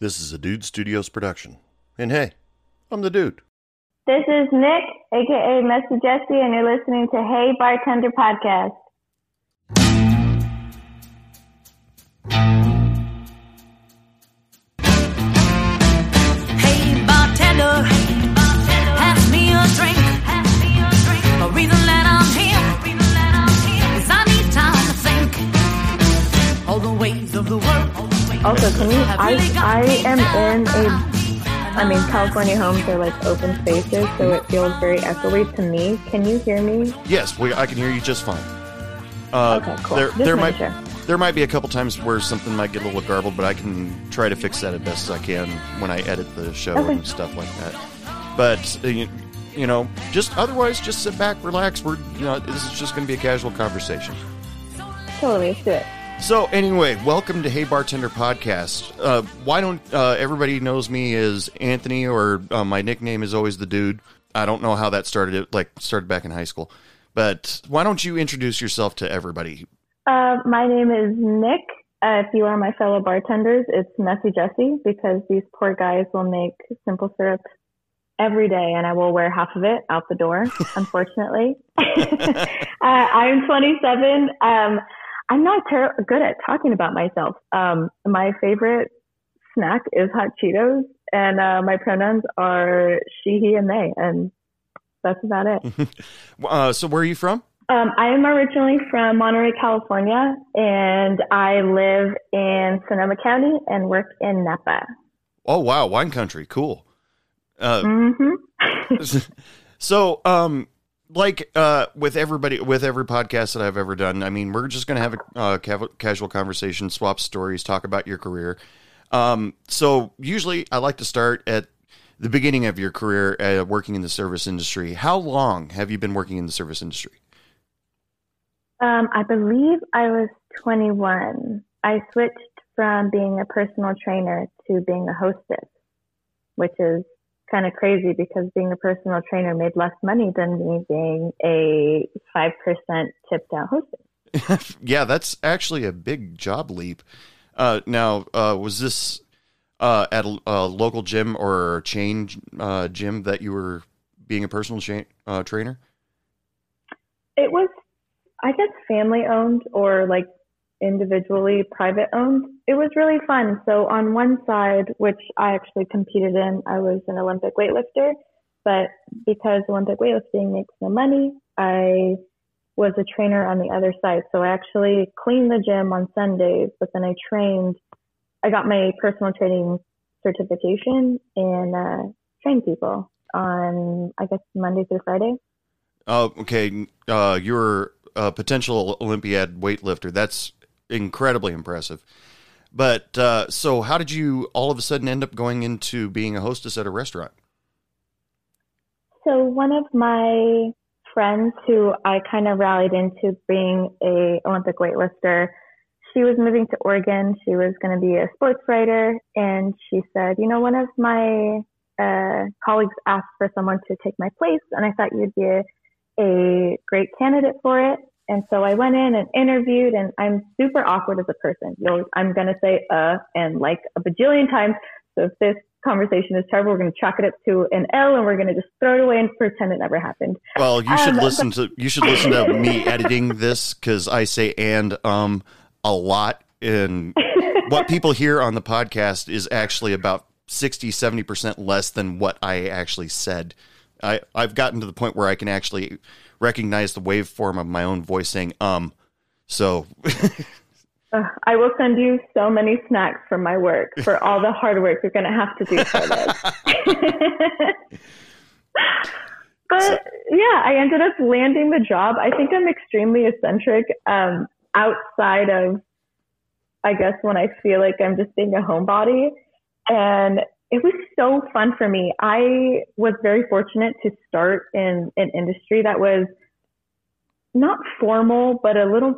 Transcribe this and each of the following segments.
This is a Dude Studios production. And hey, I'm the dude. This is Nick, aka Messy Jesse, and you're listening to Hey Bartender Podcast. Also, can you? I I am in a. I mean, California homes are like open spaces, so it feels very echoey to me. Can you hear me? Yes, we, I can hear you just fine. Uh, Okay, cool. There, Just there might sure. there might be a couple times where something might get a little garbled, but I can try to fix that as best as I can when I edit the show Okay. and stuff like that. But uh, you, you know, just otherwise, just sit back, relax. We're you know, this is just going to be a casual conversation. Totally, let's do it. So anyway, welcome to Hey Bartender Podcast. Uh, why don't uh, everybody knows me as Anthony, or uh, my nickname is always the Dude. I don't know how that started. It like started back in high school, but why don't you introduce yourself to everybody? Uh, my name is Nick. Uh, if you are my fellow bartenders, it's Messy Jesse because these poor guys will make simple syrup every day, and I will wear half of it out the door. unfortunately, uh, I'm 27. Um, I'm not ter- good at talking about myself. Um, my favorite snack is hot Cheetos, and uh, my pronouns are she, he, and they, and that's about it. Uh, so where are you from? Um, I am originally from Monterey, California, and I live in Sonoma County and work in Napa. Oh wow, wine country, cool. Uh, hmm so um, like uh, with everybody with every podcast that I've ever done, I mean, we're just gonna have a uh, casual conversation, swap stories, talk about your career. Um, so usually I like to start at the beginning of your career uh, working in the service industry. How long have you been working in the service industry? Um, I believe I was 21. I switched from being a personal trainer to being a hostess, which is kind of crazy because being a personal trainer made less money than me being a 5% tipped out hostess. yeah, that's actually a big job leap. Uh, now, uh, was this uh, at a, a local gym or a chain uh, gym that you were being a personal cha- uh, trainer? It was, I guess, family owned or like individually private owned. It was really fun. So on one side, which I actually competed in, I was an Olympic weightlifter. But because Olympic weightlifting makes no money, I was a trainer on the other side. So I actually cleaned the gym on Sundays, but then I trained. I got my personal training certification and uh, trained people on, I guess, Monday through Friday. Oh, okay. Uh, you're a potential Olympiad weightlifter. That's incredibly impressive. But uh, so, how did you all of a sudden end up going into being a hostess at a restaurant? So one of my friends who I kind of rallied into being a Olympic weightlifter, she was moving to Oregon. She was going to be a sports writer, and she said, "You know, one of my uh, colleagues asked for someone to take my place, and I thought you'd be a, a great candidate for it." And so I went in and interviewed, and I'm super awkward as a person. You'll, I'm going to say uh and like a bajillion times. So if this conversation is terrible, we're going to chalk it up to an L, and we're going to just throw it away and pretend it never happened. Well, you should Um, listen to you should listen to me editing this because I say and um a lot, and what people hear on the podcast is actually about 60 70 percent less than what I actually said. I I've gotten to the point where I can actually recognize the waveform of my own voice saying um. So I will send you so many snacks from my work for all the hard work you're going to have to do for this. but yeah, I ended up landing the job. I think I'm extremely eccentric um, outside of I guess, when I feel like I'm just being a homebody. And it was so fun for me. I was very fortunate to start in an industry that was not formal, but a little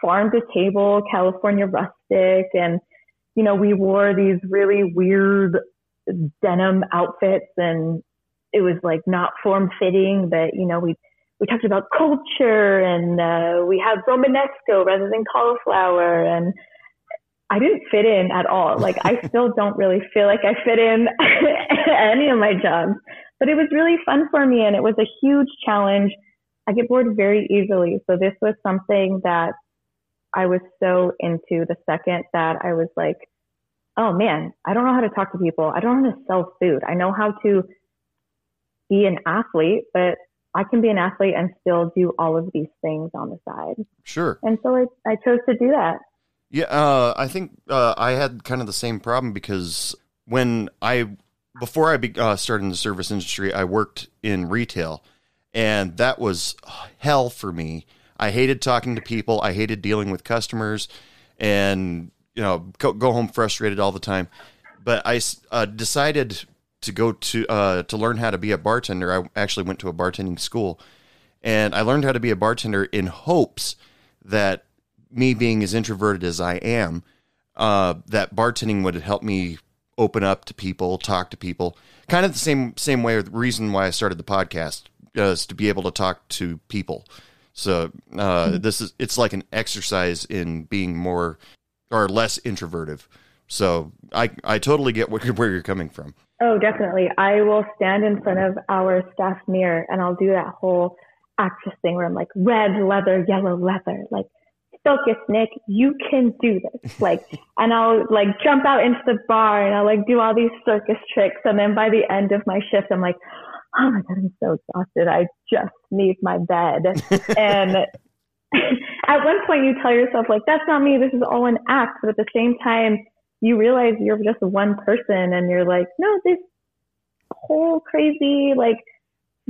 farm to table, California rustic. And, you know, we wore these really weird denim outfits and it was like not form fitting, but, you know, we, we talked about culture and uh, we had Romanesco rather than cauliflower and I didn't fit in at all. Like I still don't really feel like I fit in any of my jobs, but it was really fun for me and it was a huge challenge. I get bored very easily. So this was something that I was so into the second that I was like, oh man, I don't know how to talk to people. I don't know how to sell food. I know how to be an athlete, but I can be an athlete and still do all of these things on the side. Sure. And so I, I chose to do that. Yeah, uh, I think uh, I had kind of the same problem because when I before I be, uh, started in the service industry, I worked in retail, and that was hell for me. I hated talking to people. I hated dealing with customers, and you know, go, go home frustrated all the time. But I uh, decided to go to uh, to learn how to be a bartender. I actually went to a bartending school, and I learned how to be a bartender in hopes that me being as introverted as I am, uh, that bartending would help me open up to people, talk to people. Kind of the same same way. The reason why I started the podcast is to be able to talk to people. So uh, mm-hmm. this is it's like an exercise in being more or less introverted. So I I totally get where, where you're coming from. Oh, definitely. I will stand in front of our staff mirror and I'll do that whole actress thing where I'm like red leather, yellow leather, like focus, Nick. You can do this. Like, and I'll like jump out into the bar and I'll like do all these circus tricks. And then by the end of my shift, I'm like, oh my God, I'm so exhausted. I just need my bed. and at one point you tell yourself like, that's not me. This is all an act. But at the same time, you realize you're just one person and you're like, no, this whole crazy, like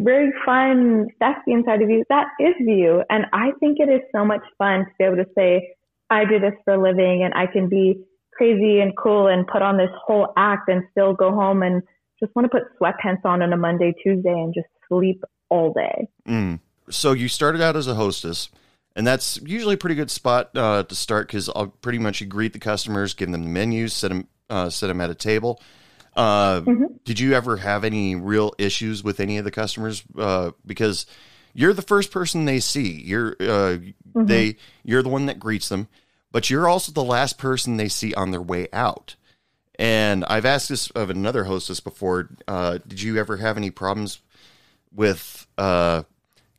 very fun, thespian inside of you, that is you. And I think it is so much fun to be able to say, I do this for a living and I can be crazy and cool and put on this whole act and still go home and just want to put sweatpants on on a Monday, Tuesday and just sleep all day. Mm. So you started out as a hostess. And that's usually a pretty good spot uh, to start because I'll pretty much you greet the customers, give them the menus, set them, uh, set them at a table. Uh, mm-hmm. Did you ever have any real issues with any of the customers? Uh, because you're the first person they see. You're uh, mm-hmm. they you're the one that greets them, but you're also the last person they see on their way out. And I've asked this of another hostess before. Uh, did you ever have any problems with uh,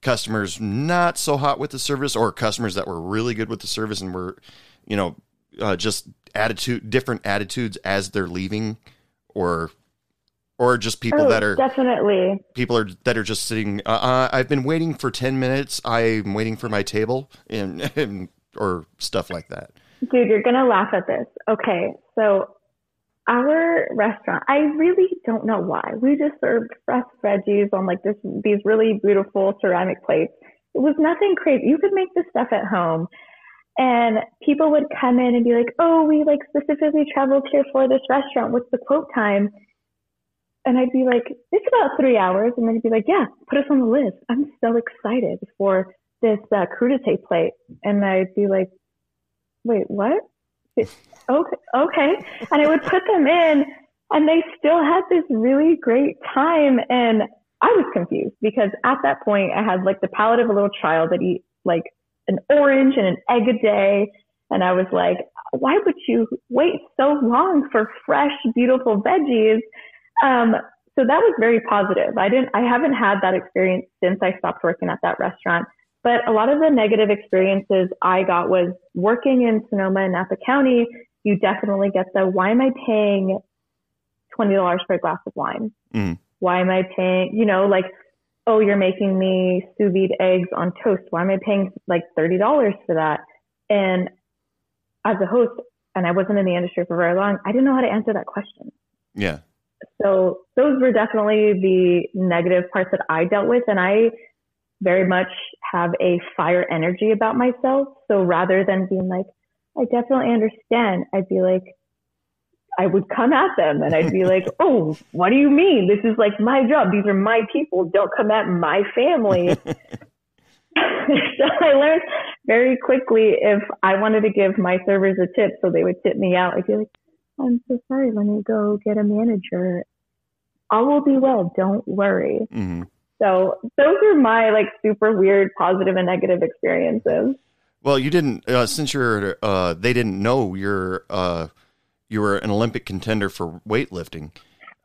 customers not so hot with the service, or customers that were really good with the service and were, you know, uh, just attitude different attitudes as they're leaving? Or or just people oh, that are definitely people are that are just sitting. Uh, uh I've been waiting for ten minutes. I'm waiting for my table, and, and or stuff like that. Dude, you're gonna laugh at this. Okay, so our restaurant, I really don't know why. We just served fresh veggies on like this these really beautiful ceramic plates. It was nothing crazy. You could make this stuff at home. And people would come in and be like, oh, we like specifically traveled here for this restaurant. What's the quote time? And I'd be like, it's about three hours. And then they'd be like, yeah, put us on the list. I'm so excited for this uh, crudité plate. And I'd be like, wait, what? Okay, okay. And I would put them in and they still had this really great time. And I was confused because at that point I had like the palate of a little child that eat like an orange and an egg a day. And I was like, why would you wait so long for fresh, beautiful veggies? Um, so that was very positive. I didn't, I haven't had that experience since I stopped working at that restaurant. But a lot of the negative experiences I got was working in Sonoma and Napa County. You definitely get the why am I paying twenty dollars for a glass of wine? Mm. Why am I paying? You know, like oh, you're making me sous vide eggs on toast. Why am I paying like $30 for that? And as a host, and I wasn't in the industry for very long, I didn't know how to answer that question. Yeah. So those were definitely the negative parts that I dealt with. And I very much have a fire energy about myself. So rather than being like, I definitely understand. I'd be like, I would come at them and I'd be like, oh, what do you mean? This is like my job. These are my people. Don't come at my family. so I learned very quickly if I wanted to give my servers a tip so they would tip me out, I'd be like, I'm so sorry. Let me go get a manager. All will be well. Don't worry. hmm So those are my like super weird positive and negative experiences. Well, you didn't uh, since you're uh, they didn't know you're uh, you were an Olympic contender for weightlifting.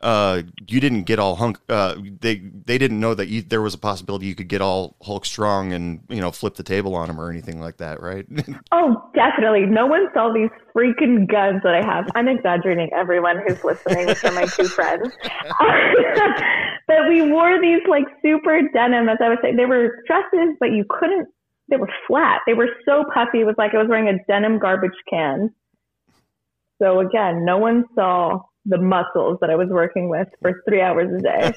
Uh, you didn't get all hunk. Uh, they they didn't know that you, there was a possibility you could get all Hulk strong and you know flip the table on them or anything like that, right? Oh, definitely. No one saw these freaking guns that I have. I'm exaggerating, everyone who's listening, are my two friends. but we wore these like super denim, as I was saying. They were dresses, but you couldn't, they were flat. They were so puffy. It was like I was wearing a denim garbage can. So again, no one saw the muscles that I was working with for three hours a day.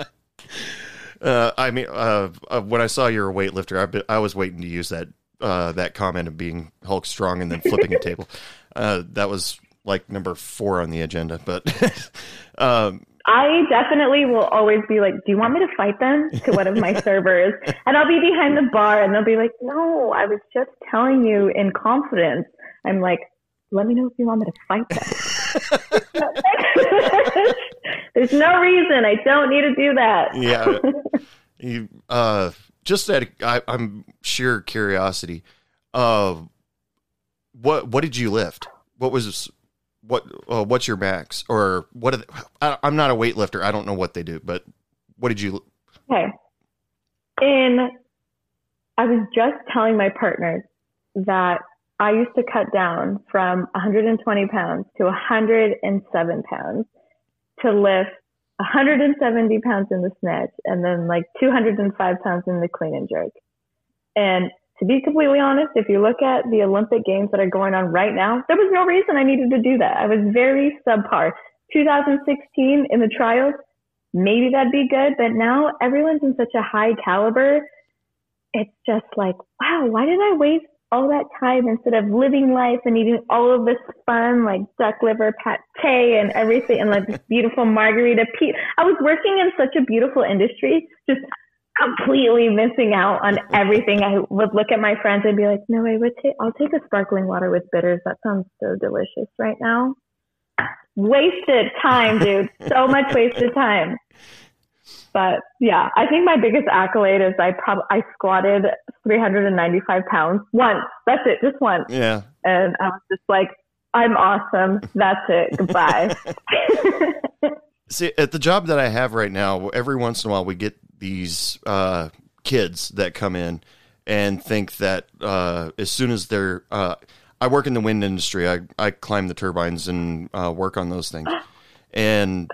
uh, I mean, uh, uh, when I saw you're a weightlifter, I, be- I was waiting to use that uh, that comment of being Hulk strong and then flipping a table. Uh, that was like number four on the agenda, but um, I definitely will always be like, "Do you want me to fight them?" to one of my servers, and I'll be behind the bar, and they'll be like, "No, I was just telling you in confidence." I'm like, "Let me know if you want me to fight them." There's no reason. I don't need to do that. yeah, you uh, just out of, I, I'm sheer curiosity. Uh, what what did you lift? What was what uh, what's your max or what? Are they, I, I'm not a weightlifter. I don't know what they do, but what did you? Okay. And I was just telling my partners that I used to cut down from 120 pounds to 107 pounds to lift 170 pounds in the snatch and then like 205 pounds in the clean and jerk. And to be completely honest, if you look at the Olympic games that are going on right now, there was no reason I needed to do that. I was very subpar. 2016 in the trials, maybe that'd be good, but now everyone's in such a high caliber. It's just like, wow, why did I waste all that time instead of living life and eating all of this fun, like duck liver pate and everything and like this beautiful margarita pea. I was working in such a beautiful industry, just completely missing out on everything. I would look at my friends and be like, no, I would take, I'll take a sparkling water with bitters. That sounds so delicious right now. Wasted time, dude. So much wasted time. But yeah, I think my biggest accolade is I probably I squatted 395 pounds once. That's it, just once. Yeah, And I was just like, I'm awesome. That's it. Goodbye. See, at the job that I have right now, every once in a while we get these uh, kids that come in and think that uh, as soon as they're, uh, I work in the wind industry. I, I climb the turbines and uh, work on those things. And,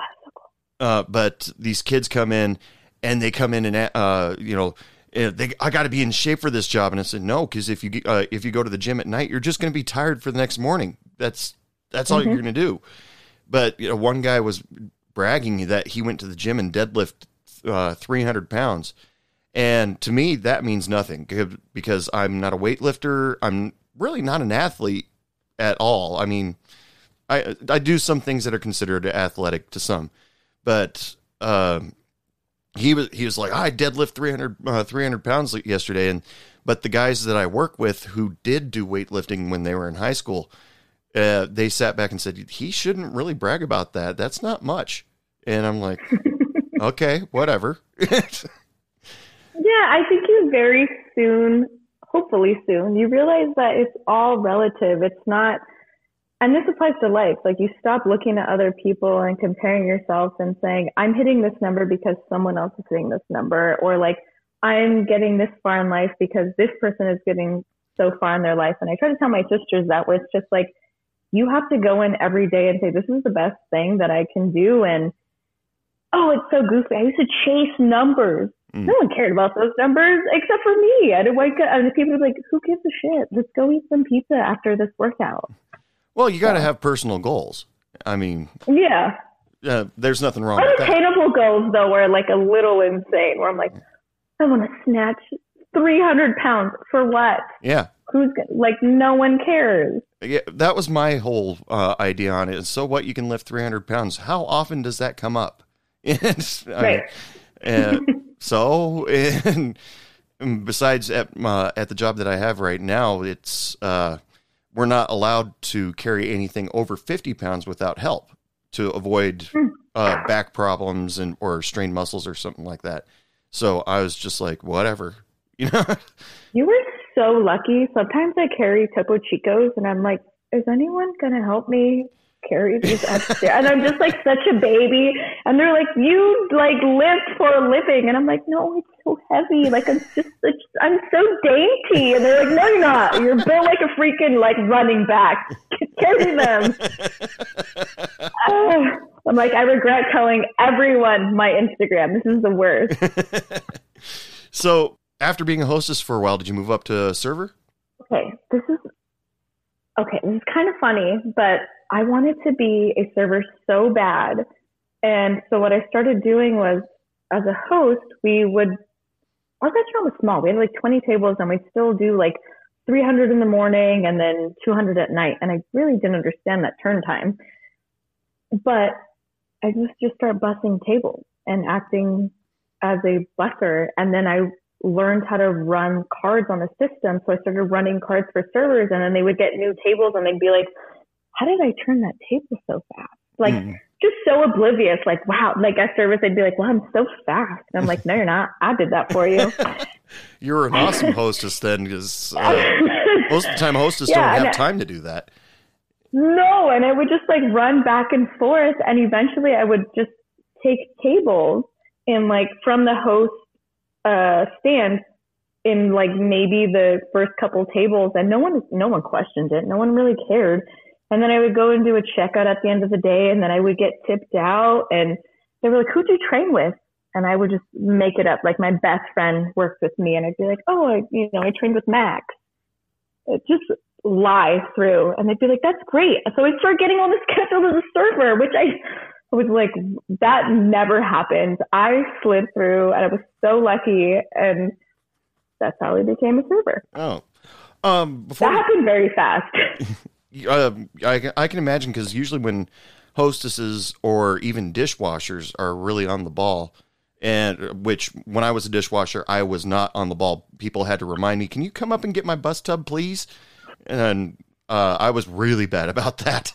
uh, but these kids come in and they come in and, uh, you know, eh, they, I got to be in shape for this job. And I said, no, because if you, uh, if you go to the gym at night, you're just going to be tired for the next morning. That's, that's all you're going to do. But, you know, one guy was bragging that he went to the gym and deadlift uh, 300 pounds. And to me, that means nothing because I'm not a weightlifter. I'm really not an athlete at all. I mean, I I do some things that are considered athletic to some, but um, he was he was like I deadlift 300 uh, 300 pounds yesterday, and but the guys that I work with who did do weightlifting when they were in high school, uh, they sat back and said he shouldn't really brag about that. That's not much. And I'm like, okay, whatever. Yeah, I think you very soon, hopefully soon, you realize that it's all relative. It's not, and this applies to life. Like you stop looking at other people and comparing yourself and saying, I'm hitting this number because someone else is hitting this number, or like I'm getting this far in life because this person is getting so far in their life. And I try to tell my sisters that where it's just like, you have to go in every day and say, this is the best thing that I can do. And oh, it's so goofy. I used to chase numbers. Mm. No one cared about those numbers except for me. I didn't wake up and people were like, who gives a shit? Let's go eat some pizza after this workout. Well, you got to have personal goals. I mean, Yeah. uh, there's nothing wrong with that. Unattainable goals though were like a little insane where I'm like, I want to snatch 300 pounds for what? Yeah. Who's go- like, no one cares. Yeah, that was my whole uh, idea on it. So what? You can lift 300 pounds. How often does that come up? And, Right. and so, and besides at uh, at the job that I have right now, it's uh, we're not allowed to carry anything over 50 pounds without help to avoid uh, back problems and or strained muscles or something like that. So I was just like, whatever, you know. You were so lucky. Sometimes I carry Topo Chicos and I'm like, is anyone going to help me carry these upstairs? and I'm just like such a baby. And they're like, you like lift for a living. And I'm like, no, it's so heavy. Like I'm just, I'm so dainty. And they're like, no, you're not. You're built like a freaking like running back. carry them. Ah. I'm like, I regret telling everyone my Instagram. This is the worst. so after being a hostess for a while, did you move up to server? okay, this is okay, this is kind of funny, but I wanted to be a server so bad. And so what I started doing was as a host, we would our restaurant was small. We had like 20 tables and we'd still do like 300 in the morning and then 200 at night. And I really didn't understand that turn time. But I just just start bussing tables and acting as a busser. And then I learned how to run cards on the system. So I started running cards for servers and then they would get new tables and they'd be like, how did I turn that table so fast? Like Mm. just so oblivious. Like, wow, like at service, I'd be like, wow, I'm so fast. And I'm like, no, you're not. I did that for you. You were an awesome hostess then, because uh, most of the time hostesses Yeah, don't have time to do that. No, and I would just like run back and forth, and eventually I would just take tables and like from the host uh, stand in like maybe the first couple tables, and no one no one questioned it, no one really cared. And then I would go and do a checkout at the end of the day, and then I would get tipped out, and they were like, "Who'd you train with?" And I would just make it up. Like my best friend worked with me, and I'd be like, "Oh, I, you know, I trained with Max." It just lie through and they'd be like, that's great. So I start getting on the schedule as a server, which I was like, that never happened. I slid through and I was so lucky. And that's how I became a server. Oh, um, before That happened very fast. uh, I, I can imagine because usually when hostesses or even dishwashers are really on the ball, and which when I was a dishwasher, I was not on the ball. People had to remind me, "Can you come up and get my bus tub, please?" And uh, I was really bad about that.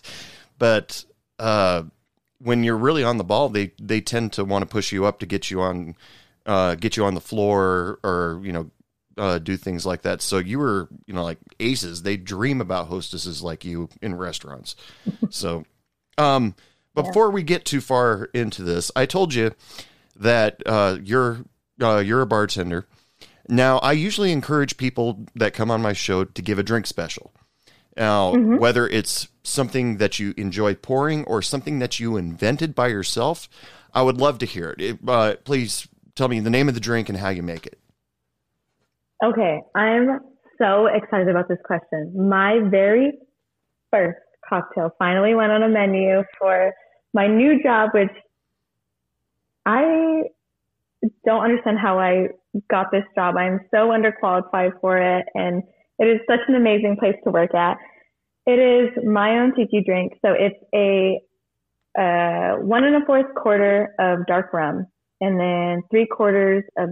But uh, when you're really on the ball, they they tend to want to push you up to get you on, uh, get you on the floor, or you know, uh, do things like that. So you were, you know, like aces. They dream about hostesses like you in restaurants. so, um, before we get too far into this, I told you that uh, you're uh, you're a bartender. Now, I usually encourage people that come on my show to give a drink special. Now, whether it's something that you enjoy pouring or something that you invented by yourself, I would love to hear it. it uh, please tell me the name of the drink and how you make it. Okay, I'm so excited about this question. My very first cocktail finally went on a menu for my new job, which I don't understand how I got this job. I'm so underqualified for it, and it is such an amazing place to work at. It is my own tiki drink, so it's a uh, one and a fourth quarter of dark rum, and then three quarters of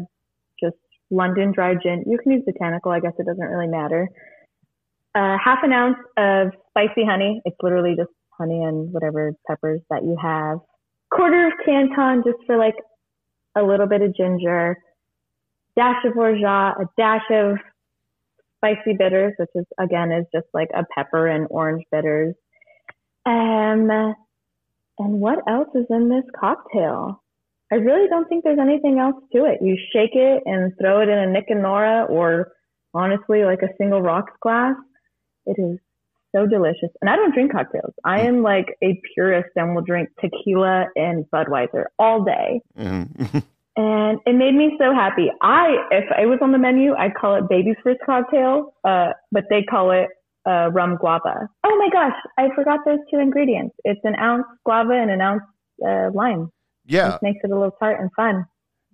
London dry gin. You can use botanical, I guess it doesn't really matter. Uh, half an ounce of spicy honey. It's literally just honey and whatever peppers that you have. Quarter of Canton just for like a little bit of ginger. Dash of orgeat, a dash of spicy bitters, which is again is just like a pepper and orange bitters. Um, and what else is in this cocktail? I really don't think there's anything else to it. You shake it and throw it in a Nick and Nora or honestly like a single rocks glass. It is so delicious. And I don't drink cocktails. I am like a purist and will drink tequila and Budweiser all day. Mhm. And it made me so happy. I, if it was on the menu, I'd call it baby's first cocktail, uh, but they call it uh, rum guava. Oh my gosh, I forgot those two ingredients. It's an ounce guava and an ounce uh, lime. Yeah, Which makes it a little tart and fun.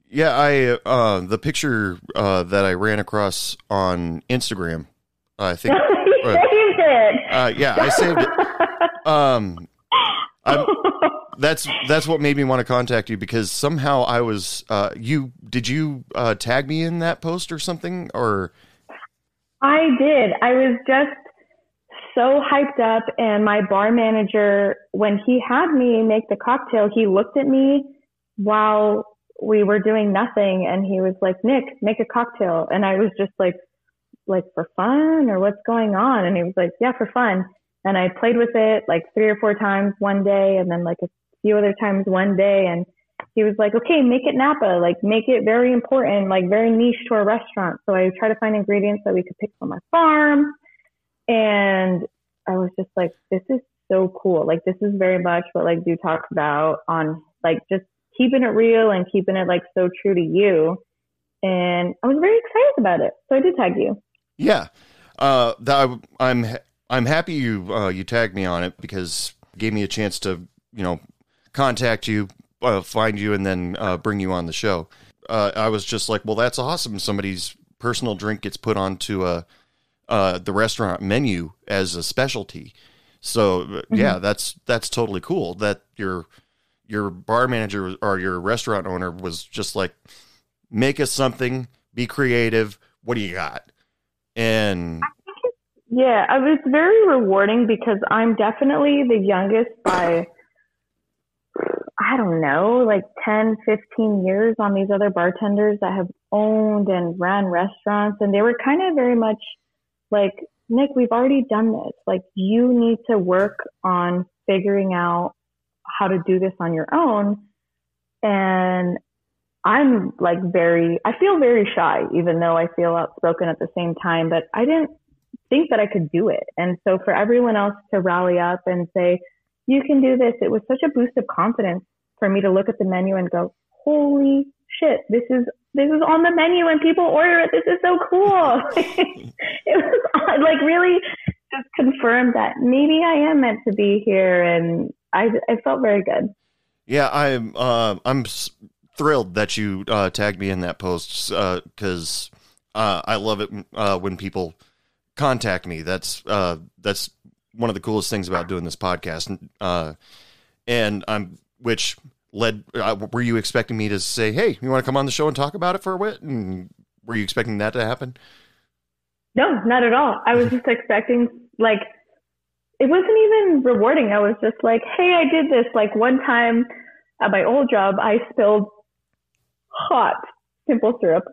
Yeah, I uh, the picture uh, that I ran across on Instagram. I think. you saved it. uh, yeah, I saved it. Um, I'm, that's that's what made me want to contact you because somehow I was uh, you. Did you uh, tag me in that post or something or? I did. I was just so hyped up, and my bar manager, when he had me make the cocktail, he looked at me while we were doing nothing, and he was like, "Nick, make a cocktail," and I was just like, "Like for fun or what's going on?" And he was like, "Yeah, for fun." And I played with it like three or four times one day, and then like a few other times one day, and he was like, okay, make it Napa, like make it very important, like very niche to our restaurant. So I try to find ingredients that we could pick from our farm. And I was just like, this is so cool. Like this is very much what like Du talks about on like just keeping it real and keeping it like so true to you. And I was very excited about it. So I did tag you. Yeah, uh, that, I'm I'm happy you uh, you tagged me on it because it gave me a chance to you know contact you, uh, find you, and then uh, bring you on the show. Uh, I was just like, well, that's awesome. Somebody's personal drink gets put onto a uh, the restaurant menu as a specialty. So Mm-hmm. yeah, that's that's totally cool. That your your bar manager or your restaurant owner was just like, make us something, be creative. What do you got? And Yeah, I was very rewarding because I'm definitely the youngest by, I don't know, like 10, 15 years on these other bartenders that have owned and ran restaurants. And they were kind of very much like, Nick, we've already done this. Like, you need to work on figuring out how to do this on your own. And I'm like very, I feel very shy, even though I feel outspoken at the same time, but I didn't think that I could do it. And so for everyone else to rally up and say, you can do this, it was such a boost of confidence for me to look at the menu and go, holy shit, this is, this is on the menu and people order it. This is so cool. it was like really just confirmed that maybe I am meant to be here. And I, I felt very good. Yeah, I'm uh, I'm thrilled that you uh, tagged me in that post because uh, I love it uh, when people contact me. That's uh, that's one of the coolest things about doing this podcast. And, uh, and I'm which led. Uh, were you expecting me to say, "Hey, you want to come on the show and talk about it for a bit?" And were you expecting that to happen? No, not at all. I was just expecting like it wasn't even rewarding. I was just like, hey, I did this. Like one time at my old job, I spilled hot simple syrup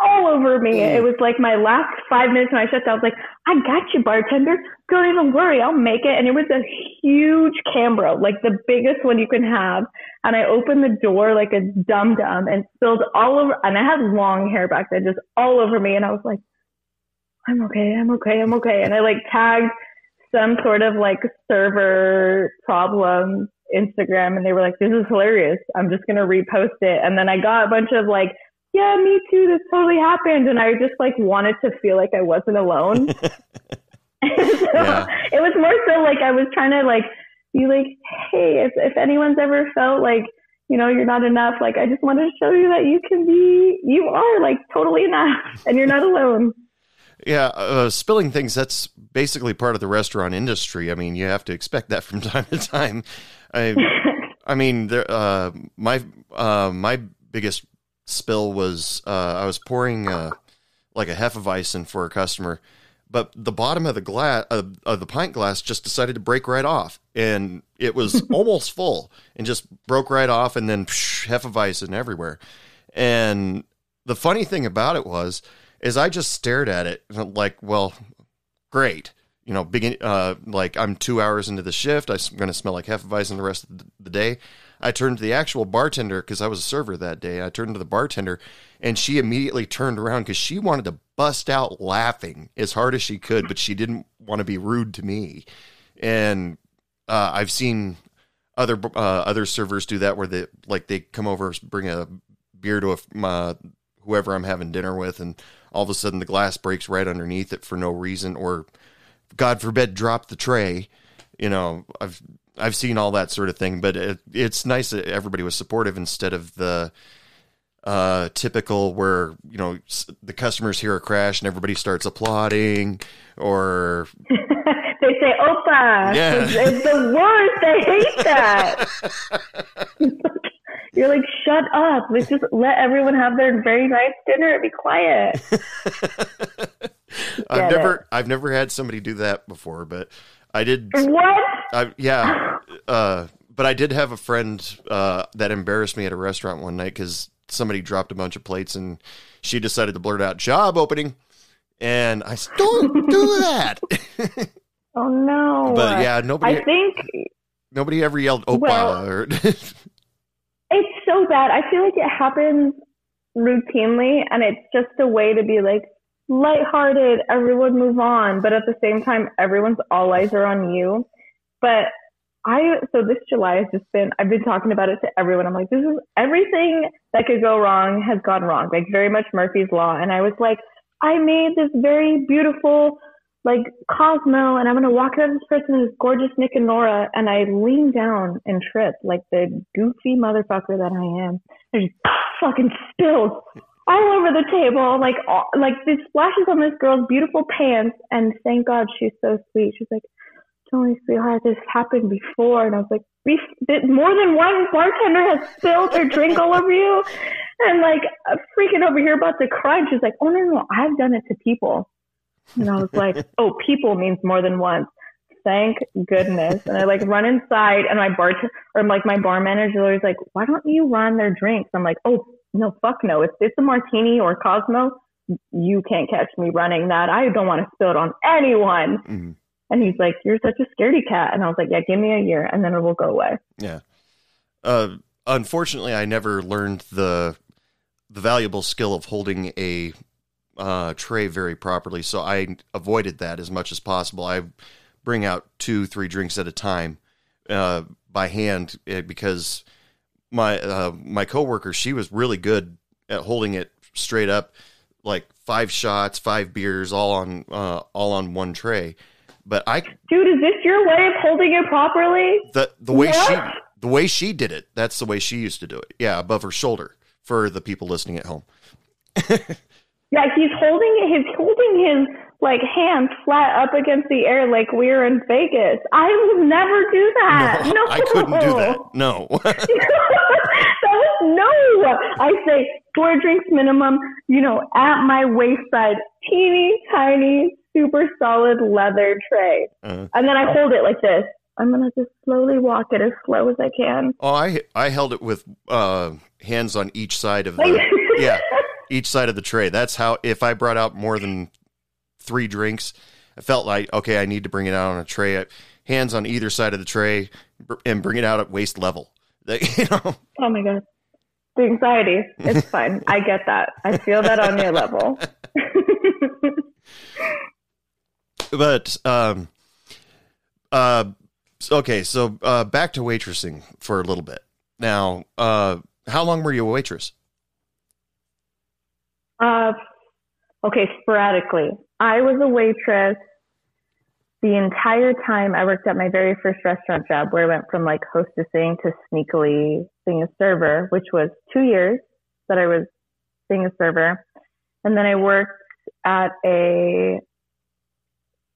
all over me. Mm. It was like my last five minutes when I shut down. I was like, I got you, bartender. Don't even worry, I'll make it. And it was a huge Cambro, like the biggest one you can have. And I opened the door like a dum dum and spilled all over. And I had long hair back then, just all over me. And I was like, I'm okay, I'm okay, I'm okay. And I like tagged some sort of like server problem Instagram and they were like, this is hilarious. I'm just going to repost it. And then I got a bunch of like, yeah, me too. This totally happened. And I just like wanted to feel like I wasn't alone. so Yeah. it was more so like I was trying to like be like, hey, if, if anyone's ever felt like, you know, you're not enough, like I just wanted to show you that you can be, you are like totally enough and you're not alone. Yeah, uh, spilling things, that's basically part of the restaurant industry. I mean, you have to expect that from time to time. I, I mean, there, uh, my, uh, my biggest spill was, uh, I was pouring, uh, like a Hefeweizen for a customer, but the bottom of the glass, of, of the pint glass just decided to break right off. And it was almost full and just broke right off and then psh, Hefeweizen everywhere. And the funny thing about it was, is I just stared at it like, well, great. You know, begin uh, like I'm two hours into the shift. I'm going to smell like Hefeweizen the rest of the- the day. I turned to the actual bartender because I was a server that day. I turned to the bartender, and she immediately turned around because she wanted to bust out laughing as hard as she could, but she didn't want to be rude to me. And uh, I've seen other uh, other servers do that where they like they come over, bring a beer to a, whoever I'm having dinner with, and all of a sudden the glass breaks right underneath it for no reason, or God forbid, drop the tray. You know, I've I've seen all that sort of thing, but it, it's nice that everybody was supportive instead of the uh, typical where you know the customers hear a crash and everybody starts applauding, or they say "Opa." Yeah. It's, it's the worst. I hate that. You're like, shut up. Let's just let everyone have their very nice dinner and be quiet. I've never I've never had somebody do that before, but I did. What? I, yeah, uh, but I did have a friend uh, that embarrassed me at a restaurant one night because somebody dropped a bunch of plates and she decided to blurt out "job opening," and I said, "Don't do that." Oh no. but yeah, nobody I think nobody ever yelled "opa" Well- or it's so bad. I feel like it happens routinely and it's just a way to be like lighthearted, everyone move on, but at the same time everyone's all eyes are on you. But I so this July has just been I've been talking about it to everyone. I'm like, this is everything that could go wrong has gone wrong. Like very much Murphy's Law. And I was like, I made this very beautiful like Cosmo and I'm gonna walk out of this person who's gorgeous Nick and Nora and I lean down and trip like the goofy motherfucker that I am. I just fucking spills all over the table, like all, like this splashes on this girl's beautiful pants and thank God she's so sweet. She's like, me, sweetheart, this happened before and I was like, "Bef- did- more than one bartender has spilled their drink all over you and like I'm freaking over here about to cry and she's like, Oh no no, I've done it to people. And I was like, oh, people means more than once. Thank goodness. And I like run inside and my bar, or like my bar manager is like, why don't you run their drinks? I'm like, oh, no, fuck no. If it's a martini or Cosmo, you can't catch me running that. I don't want to spill it on anyone. Mhm. And he's like, you're such a scaredy cat. And I was like, yeah, give me a year and then it will go away. yeah. Uh, unfortunately, I never learned the the valuable skill of holding a uh, tray very properly, so I avoided that as much as possible. I bring out two, three drinks at a time uh, by hand eh, because my uh, my coworker she was really good at holding it straight up, like five shots, five beers, all on uh, all on one tray. But I Dude, is this your way of holding it properly? the the way she the way she did it that's the way she used to do it yeah above her shoulder for the people listening at home Yeah, he's holding it. he's holding his like hand flat up against the air like we're in Vegas. I would never do that. no, No, i couldn't do that no that was no. I say four drinks minimum. You know, at my wayside, teeny tiny, super solid leather tray, Uh, and then I hold it like this. I'm gonna just slowly walk it as slow as I can. oh i i held it with uh hands on each side of the yeah each side of the tray that's how if i brought out more than three drinks i felt like okay i need to bring it out on a tray hands on either side of the tray and bring it out at waist level you know Oh my god. The anxiety. It's fine. I get that. I feel that on your level. but um uh okay so uh back to waitressing for a little bit now uh how long were you a waitress uh, okay, sporadically. I was a waitress the entire time I worked at my very first restaurant job where I went from like hostessing to sneakily being a server, which was two years that I was being a server. And then I worked at a,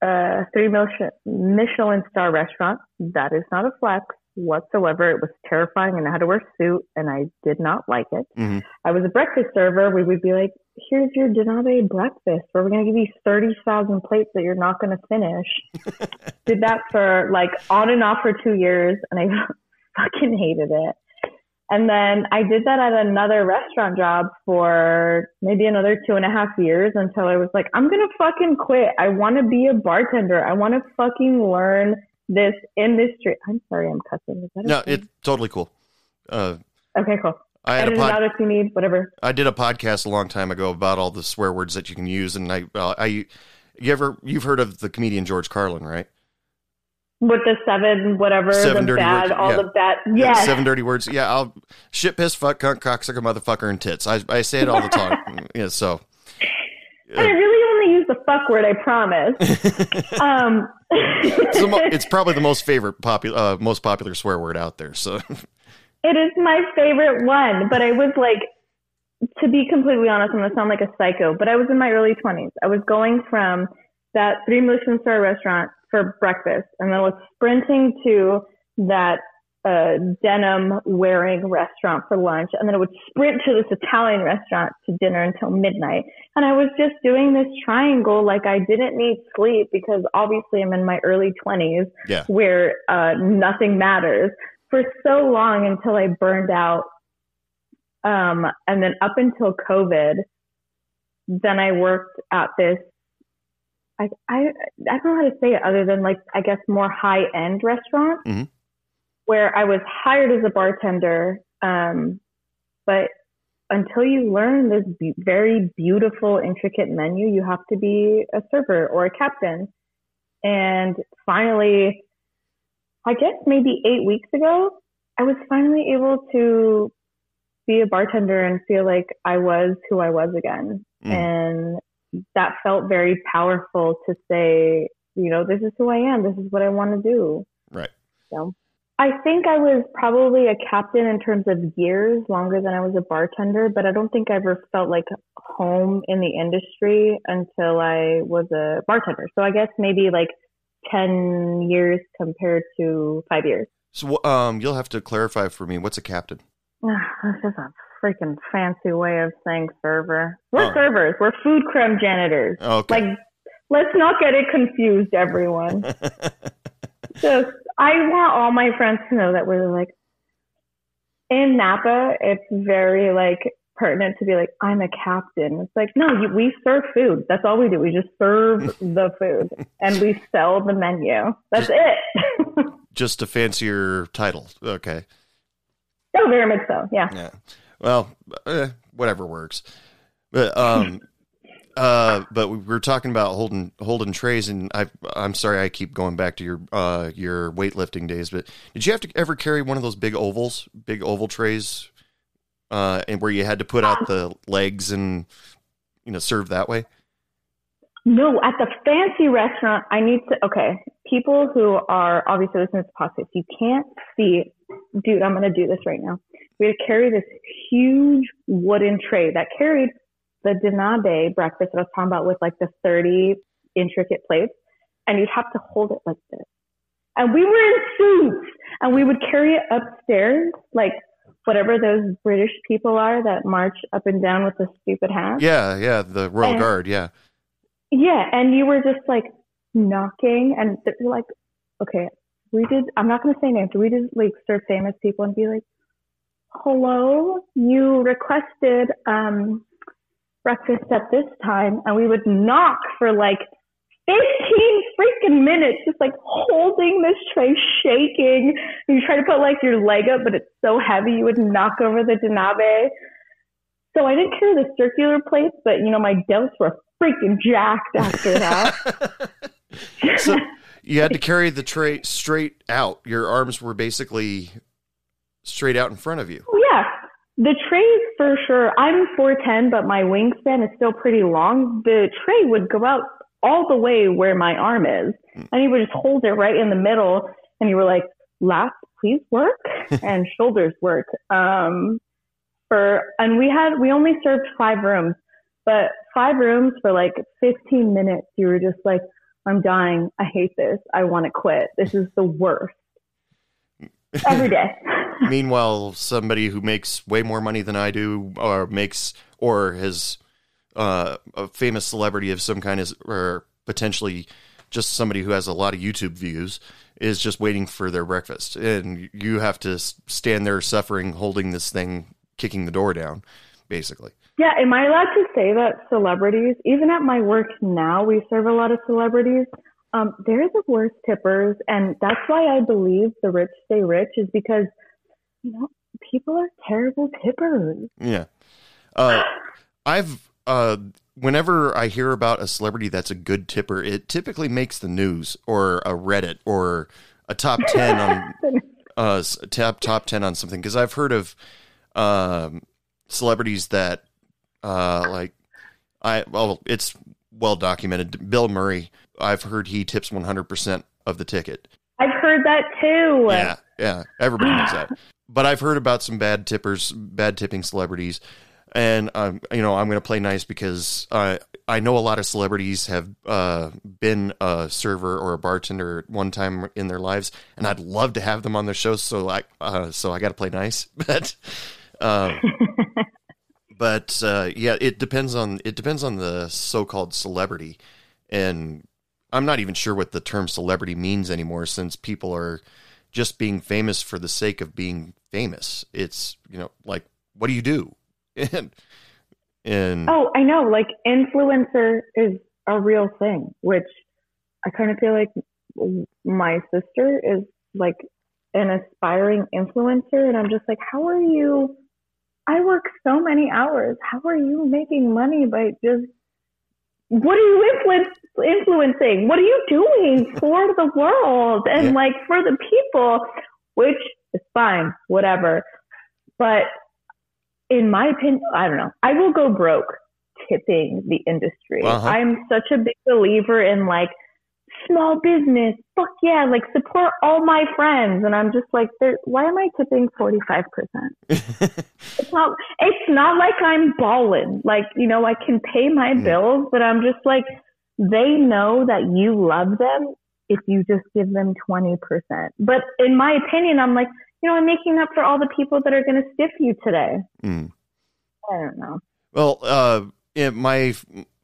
a three Michelin, Michelin star restaurant. That is not a flex whatsoever. It was terrifying and I had to wear a suit and I did not like it. Mhm. I was a breakfast server. We would be like, here's your Denave breakfast. Where we're going to give you 30,000 plates that you're not going to finish. Did that for like on and off for two years and I fucking hated it. And then I did that at another restaurant job for maybe another two and a half years until I was like, I'm going to fucking quit. I want to be a bartender. I want to fucking learn this industry. I'm sorry, I'm cussing. No okay? it's totally cool uh okay, cool. i had a Edit it pod- if you need, whatever. i did a podcast a long time ago about all the swear words that you can use and i uh, i you ever you've heard of the comedian george carlin right With the seven, whatever, Seven the dirty bad, words, all yeah. the bad. Yeah, seven dirty words yeah i'll shit piss fuck cunt cocksucker motherfucker and tits i, I say it all the time yeah so And I really only use the fuck word, I promise. um, it's, mo- it's probably the most favorite popular uh, most popular swear word out there so it is my favorite one, but I was like to be completely honest, I'm gonna sound like a psycho, but I was in my early 20s. I was going from that three Michelin star restaurant for breakfast, and then I was sprinting to that uh, denim wearing restaurant for lunch, and then I would sprint to this Italian restaurant to dinner until midnight. And I was just doing this triangle like I didn't need sleep because obviously I'm in my early 20s Yeah. where uh, nothing matters for so long until I burned out. Um, and then up until COVID, then I worked at this. I, I, I don't know how to say it other than like, I guess more high end restaurant Mhm. Where I was hired as a bartender. Um, but until you learn this be- very beautiful, intricate menu, you have to be a server or a captain. And finally, I guess maybe eight weeks ago, I was finally able to be a bartender and feel like I was who I was again. Mm. And that felt very powerful to say, you know, this is who I am. This is what I want to do. Right. So I think I was probably a captain in terms of years longer than I was a bartender, but I don't think I ever felt like home in the industry until I was a bartender. So I guess maybe like 10 years compared to five years. So um, you'll have to clarify for me. What's a captain? this is a freaking fancy way of saying server. We're Oh. servers. We're food crumb janitors. Okay. Like, let's not get it confused, everyone. Just, I want all my friends to know that we're like, in Napa, it's very like pertinent to be like, I'm a captain. It's like, no, you, we serve food. That's all we do. We just serve the food and we sell the menu. That's it. Just a fancier title. Okay. oh, very much so. Yeah. Yeah. Well, eh, whatever works. But um, uh, but we were talking about holding holding trays, and I I'm sorry I keep going back to your uh your weightlifting days, but did you have to ever carry one of those big ovals, big oval trays, uh, and where you had to put out the legs and you know serve that way? No, at the fancy restaurant, I need to. Okay, people who are obviously listening to podcast, you can't see. Dude, I'm gonna do this right now. We had to carry this huge wooden tray that carried the donabe breakfast that I was talking about with like the 30 intricate plates, and you'd have to hold it like this. And we were in suits, and we would carry it upstairs, like whatever those British people are that march up and down with the stupid hats. Yeah, yeah, the Royal And- Guard. Yeah, Yeah, and you were just like knocking, and you're like, okay, we did. I'm not gonna say names. We did like serve famous people and be like, hello, you requested um breakfast at this time, and we would knock for like 15 freaking minutes, just like holding this tray, shaking. You try to put like your leg up, but it's so heavy, you would knock over the donabe. So I didn't carry the circular plates, but you know, my delts were freaking jacked after that. so you had to carry the tray straight out. Your arms were basically straight out in front of you. The trays for sure. I'm 4'10, but my wingspan is still pretty long. The tray would go out all the way where my arm is. And you would just hold it right in the middle. And you were like, lats, please work. and shoulders work. Um, for, and we had, we only served five rooms, but five rooms for like 15 minutes. You were just like, I'm dying. I hate this. I want to quit. This is the worst. Every day. Meanwhile, somebody who makes way more money than I do, or makes, or has uh, a famous celebrity of some kind, is or potentially just somebody who has a lot of YouTube views, is just waiting for their breakfast, and you have to stand there suffering, holding this thing, kicking the door down, basically. Yeah, am I allowed to say that celebrities, even at my work now, we serve a lot of celebrities. Um, they're the worst tippers, and that's why I believe the rich stay rich is because, you know, people are terrible tippers. Yeah. Uh, I've uh, whenever I hear about a celebrity that's a good tipper, it typically makes the news or a Reddit or a top ten on uh top top ten on something because I've heard of um celebrities that uh like I well it's well documented. Bill Murray, I've heard he tips one hundred percent of the ticket. I've heard that too. Yeah, yeah, everybody knows that. But I've heard about some bad tippers, bad tipping celebrities. and um, you know I'm going to play nice because uh, I know a lot of celebrities have uh, been a server or a bartender at one time in their lives, and I'd love to have them on the show. So I uh, so I got to play nice, but. Um, but uh, yeah, it depends on it depends on the so-called celebrity, and I'm not even sure what the term celebrity means anymore since people are just being famous for the sake of being famous. It's you know like what do you do? and and Oh, I know. Like influencer is a real thing, which I kind of feel like my sister is like an aspiring influencer, and I'm just like, how are you? I work so many hours. How are you making money by just what are you influence, influencing? What are you doing for the world and Yeah. like for the people? Which is fine, whatever. But in my opinion, I don't know. I will go broke tipping the industry. Uh-huh. I'm such a big believer in like small business. Fuck yeah, like support all my friends. And I'm just like, why am I tipping 45%? It's not, it's not like I'm balling. Like, you know, I can pay my Mm. bills, but I'm just like, they know that you love them if you just give them 20%. But in my opinion, I'm like, you know, I'm making up for all the people that are going to stiff you today. Mm. I don't know. Well, uh, yeah, my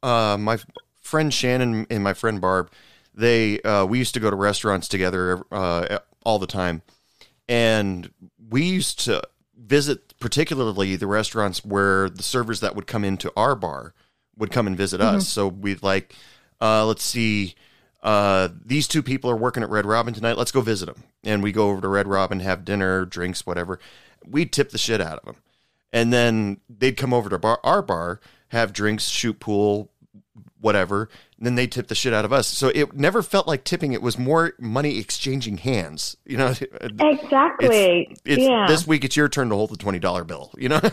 uh, my friend Shannon and my friend Barb, they uh, we used to go to restaurants together uh, all the time, and we used to visit particularly the restaurants where the servers that would come into our bar would come and visit us. So we'd like, uh, let's see, uh, these two people are working at Red Robin tonight. Let's go visit them, and we go over to Red Robin, have dinner, drinks, whatever. We'd tip the shit out of them and then they'd come over to bar, our bar, have drinks, shoot pool, whatever. Then they tip the shit out of us. So it never felt like tipping. It was more money exchanging hands. You know, Exactly. it's, it's yeah. this week. It's your turn to hold the twenty dollar bill. You know,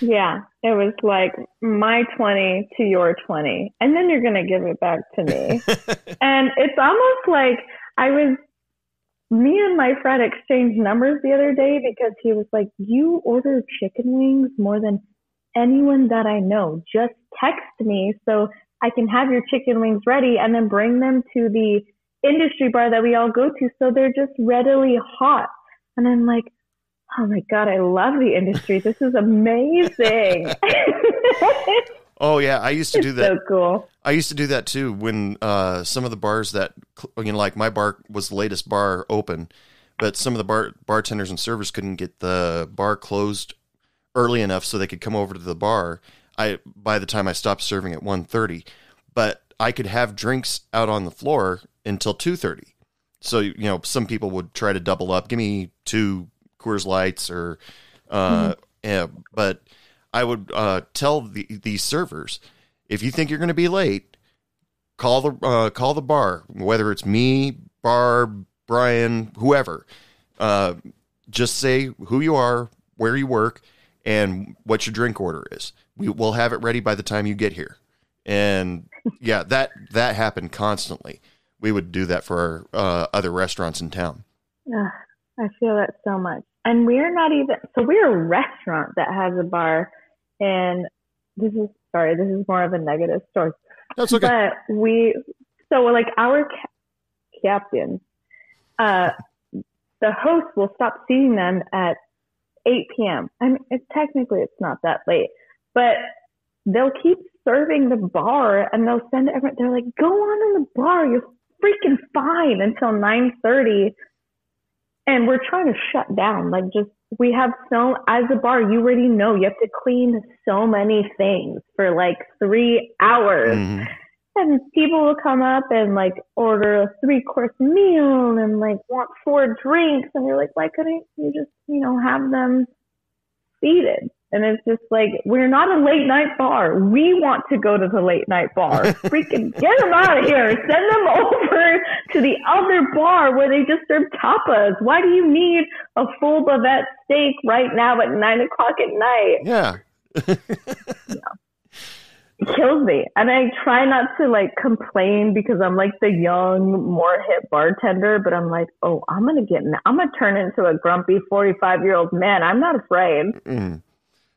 Yeah, it was like my 20 to your 20, and then you're going to give it back to me. and it's almost like I was, me and my friend exchanged numbers the other day because he was like, You order chicken wings more than anyone that I know. Just text me so I can have your chicken wings ready and then bring them to the industry bar that we all go to so they're just readily hot. And I'm like, oh my God, I love the industry. This is amazing. oh yeah, I used to do that. so cool. I used to do that too when uh, some of the bars that you know, like my bar was the latest bar open, but some of the bar bartenders and servers couldn't get the bar closed early enough so they could come over to the bar. I by the time I stopped serving at 1.30, but I could have drinks out on the floor until two thirty. So you know, some people would try to double up, give me two Coors Lights or, uh, yeah, but I would uh, tell the these servers if you think you're going to be late, call the uh, call the bar, whether it's me, Barb, Brian, whoever. Uh, just say who you are, where you work, and what your drink order is. We will have it ready by the time you get here. And yeah, that that happened constantly. We would do that for our uh, other restaurants in town. Ugh, I feel that so much. And we're not even, so we're a restaurant that has a bar. And this is, sorry, this is more of a negative story. That's okay. But we, so like our ca- captain, uh, the host will stop seeing them at 8 p.m. I mean, it's, technically it's not that late, but they'll keep serving the bar and they'll send everyone, they're like, go on in the bar. You're freaking fine until 9.30. And we're trying to shut down. Like just, we have so, as a bar, you already know you have to clean so many things for like three hours. Mhm. And people will come up and like order a three course meal and like want four drinks. And we're like, why couldn't you just, you know, have them seated? And it's just like, we're not a late night bar. We want to go to the late night bar. Freaking get them out of here. Send them over to the other bar where they just serve tapas. Why do you need a full bavette steak right now at nine o'clock at night? Yeah. it kills me. And I try not to like complain because I'm like the young, more hip bartender, but I'm like, oh, I'm going to get, I'm going to turn into a grumpy 45 year old man. I'm not afraid. Mm.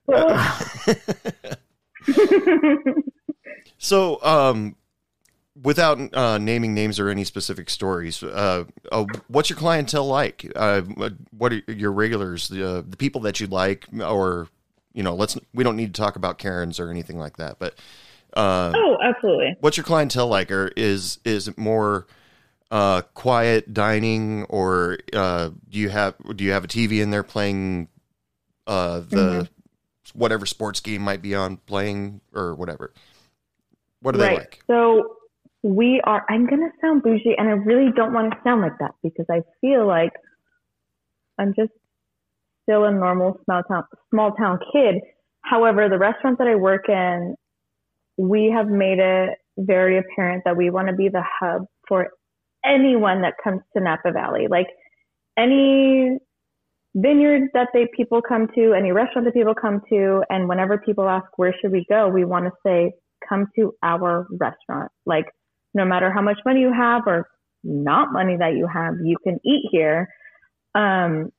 So, um, without uh, naming names or any specific stories, uh, uh, what's your clientele like? Uh, what are your regulars, the, uh, the people that you like, or you know, let's we don't need to talk about Karens or anything like that, but uh, oh, absolutely. what's your clientele like? Or is is it more uh, quiet dining, or uh, do you have do you have a TV in there playing uh, the whatever sports game might be on playing or whatever? What are they like? So we are. I'm gonna sound bougie, and I really don't want to sound like that because I feel like I'm just still a normal small town small town kid. However, the restaurant that I work in, we have made it very apparent that we want to be the hub for anyone that comes to Napa Valley. Like any vineyard that they people come to, any restaurant that people come to, and whenever people ask where should we go, we want to say come to our restaurant. Like no matter how much money you have or not money that you have, you can eat here. Um,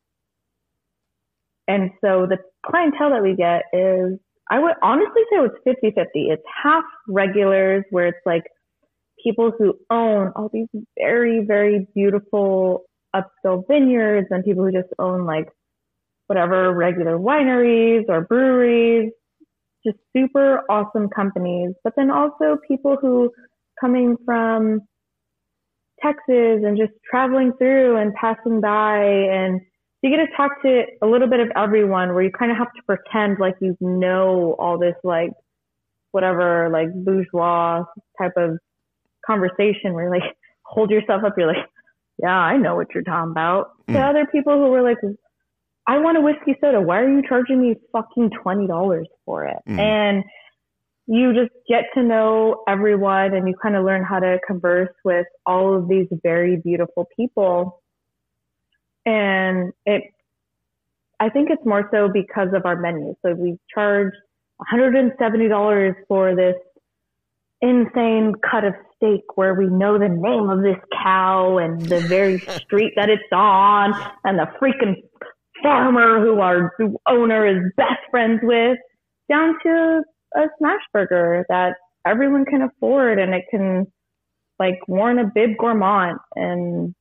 and so the clientele that we get is, I would honestly say it's 50 50. It's half regulars where it's like people who own all these very, very beautiful upscale vineyards and people who just own like whatever regular wineries or breweries, just super awesome companies. But then also people who coming from Texas and just traveling through and passing by. And you get to talk to a little bit of everyone where you kind of have to pretend like you know all this like whatever like bourgeois type of conversation where you like hold yourself up. You're like yeah i know what you're talking about. Mm. to other people who were like i want a whiskey soda. Why are you charging me fucking twenty dollars for it? Mm. and you just get to know everyone and you kind of learn how to converse with all of these very beautiful people. And it i think it's more so because of our menu. So we charge $170 for this insane cut of steak where we know the name of this cow and the very street that it's on and the freaking farmer who our owner is best friends with down to a smash burger that everyone can afford and it can like warrant a bib gourmand and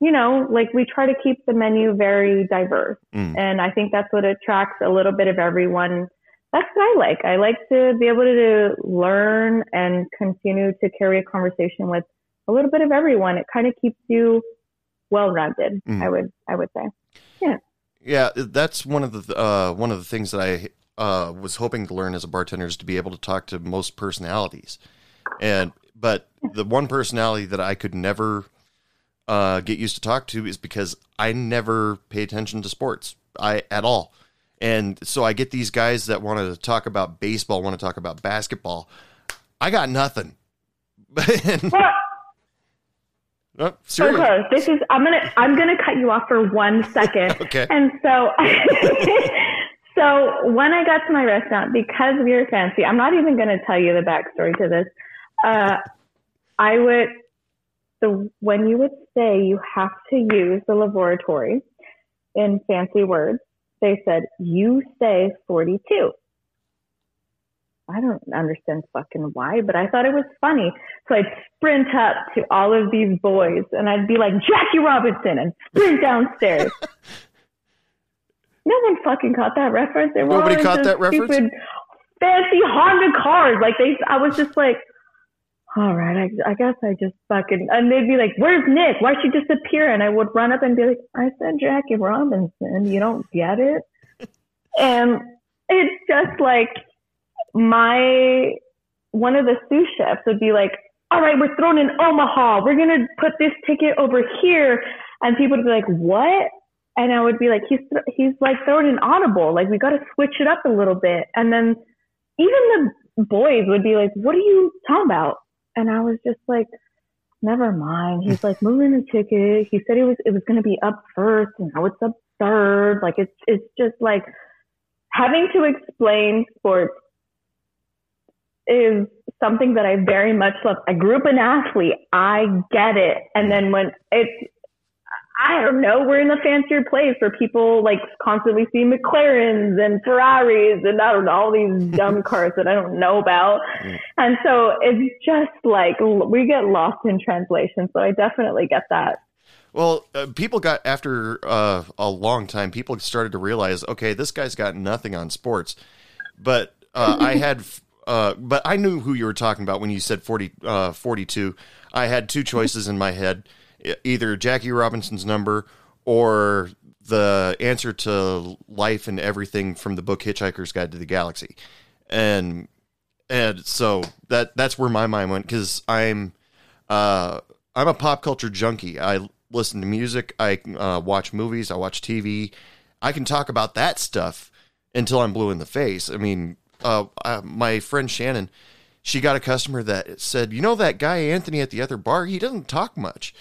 you know like we try to keep the menu very diverse Mm. and i think that's what attracts a little bit of everyone that's what i like. I like to be able to learn and continue to carry a conversation with a little bit of everyone. It kind of keeps you well rounded Mm. i would i would say. Yeah, Yeah, that's one of the uh, one of the things that I uh, was hoping to learn as a bartender is to be able to talk to most personalities, and but the one personality that I could never uh, get used to talk to is because I never pay attention to sports, I at all, and so I get these guys that want to talk about baseball, want to talk about basketball. I got nothing. And- Oh, this is I'm gonna I'm gonna cut you off for one second. Okay. And so so when I got to my restaurant, because we were fancy, I'm not even gonna tell you the backstory to this. Uh I would the when you would say you have to use the laboratory in fancy words, they said you say 42. I don't understand fucking why, but I thought it was funny. So I'd sprint up to all of these boys and I'd be like, Jackie Robinson, and sprint downstairs. no one fucking caught that reference. They were Nobody caught that reference? Stupid, fancy Honda cars. Like they, I was just like, all right, I, I guess I just fucking, and they'd be like, where's Nick? Why'd she disappear? And I would run up and be like, I said Jackie Robinson. You don't get it? and it's just like, my one of the sous chefs would be like, "All right, we're throwing in Omaha. We're gonna put this ticket over here," and people would be like, "What?" And I would be like, "He's th- he's like throwing an audible. Like we got to switch it up a little bit." And then even the boys would be like, "What are you talking about?" And I was just like, "Never mind." He's like moving the ticket. He said it was it was gonna be up first, and now it's up third. Like it's it's just like having to explain sports is something that I very much love. I grew up an athlete. I get it. And then when it's, I don't know, we're in a fancier place where people like constantly see McLarens and Ferraris and I don't know, all these dumb cars that I don't know about. And so it's just like we get lost in translation. So I definitely get that. Well, uh, people got after uh, a long time. People started to realize, okay, this guy's got nothing on sports. But uh, I had, uh, but I knew who you were talking about when you said 40, uh, 42. I had two choices in my head: either Jackie Robinson's number or the answer to life and everything from the book Hitchhiker's Guide to the Galaxy. And and so that that's where my mind went because I'm uh, I'm a pop culture junkie. I listen to music. I uh, watch movies. I watch TV. I can talk about that stuff until I'm blue in the face. I mean, uh, my friend Shannon, she got a customer that said, "You know that guy Anthony at the other bar? He doesn't talk much."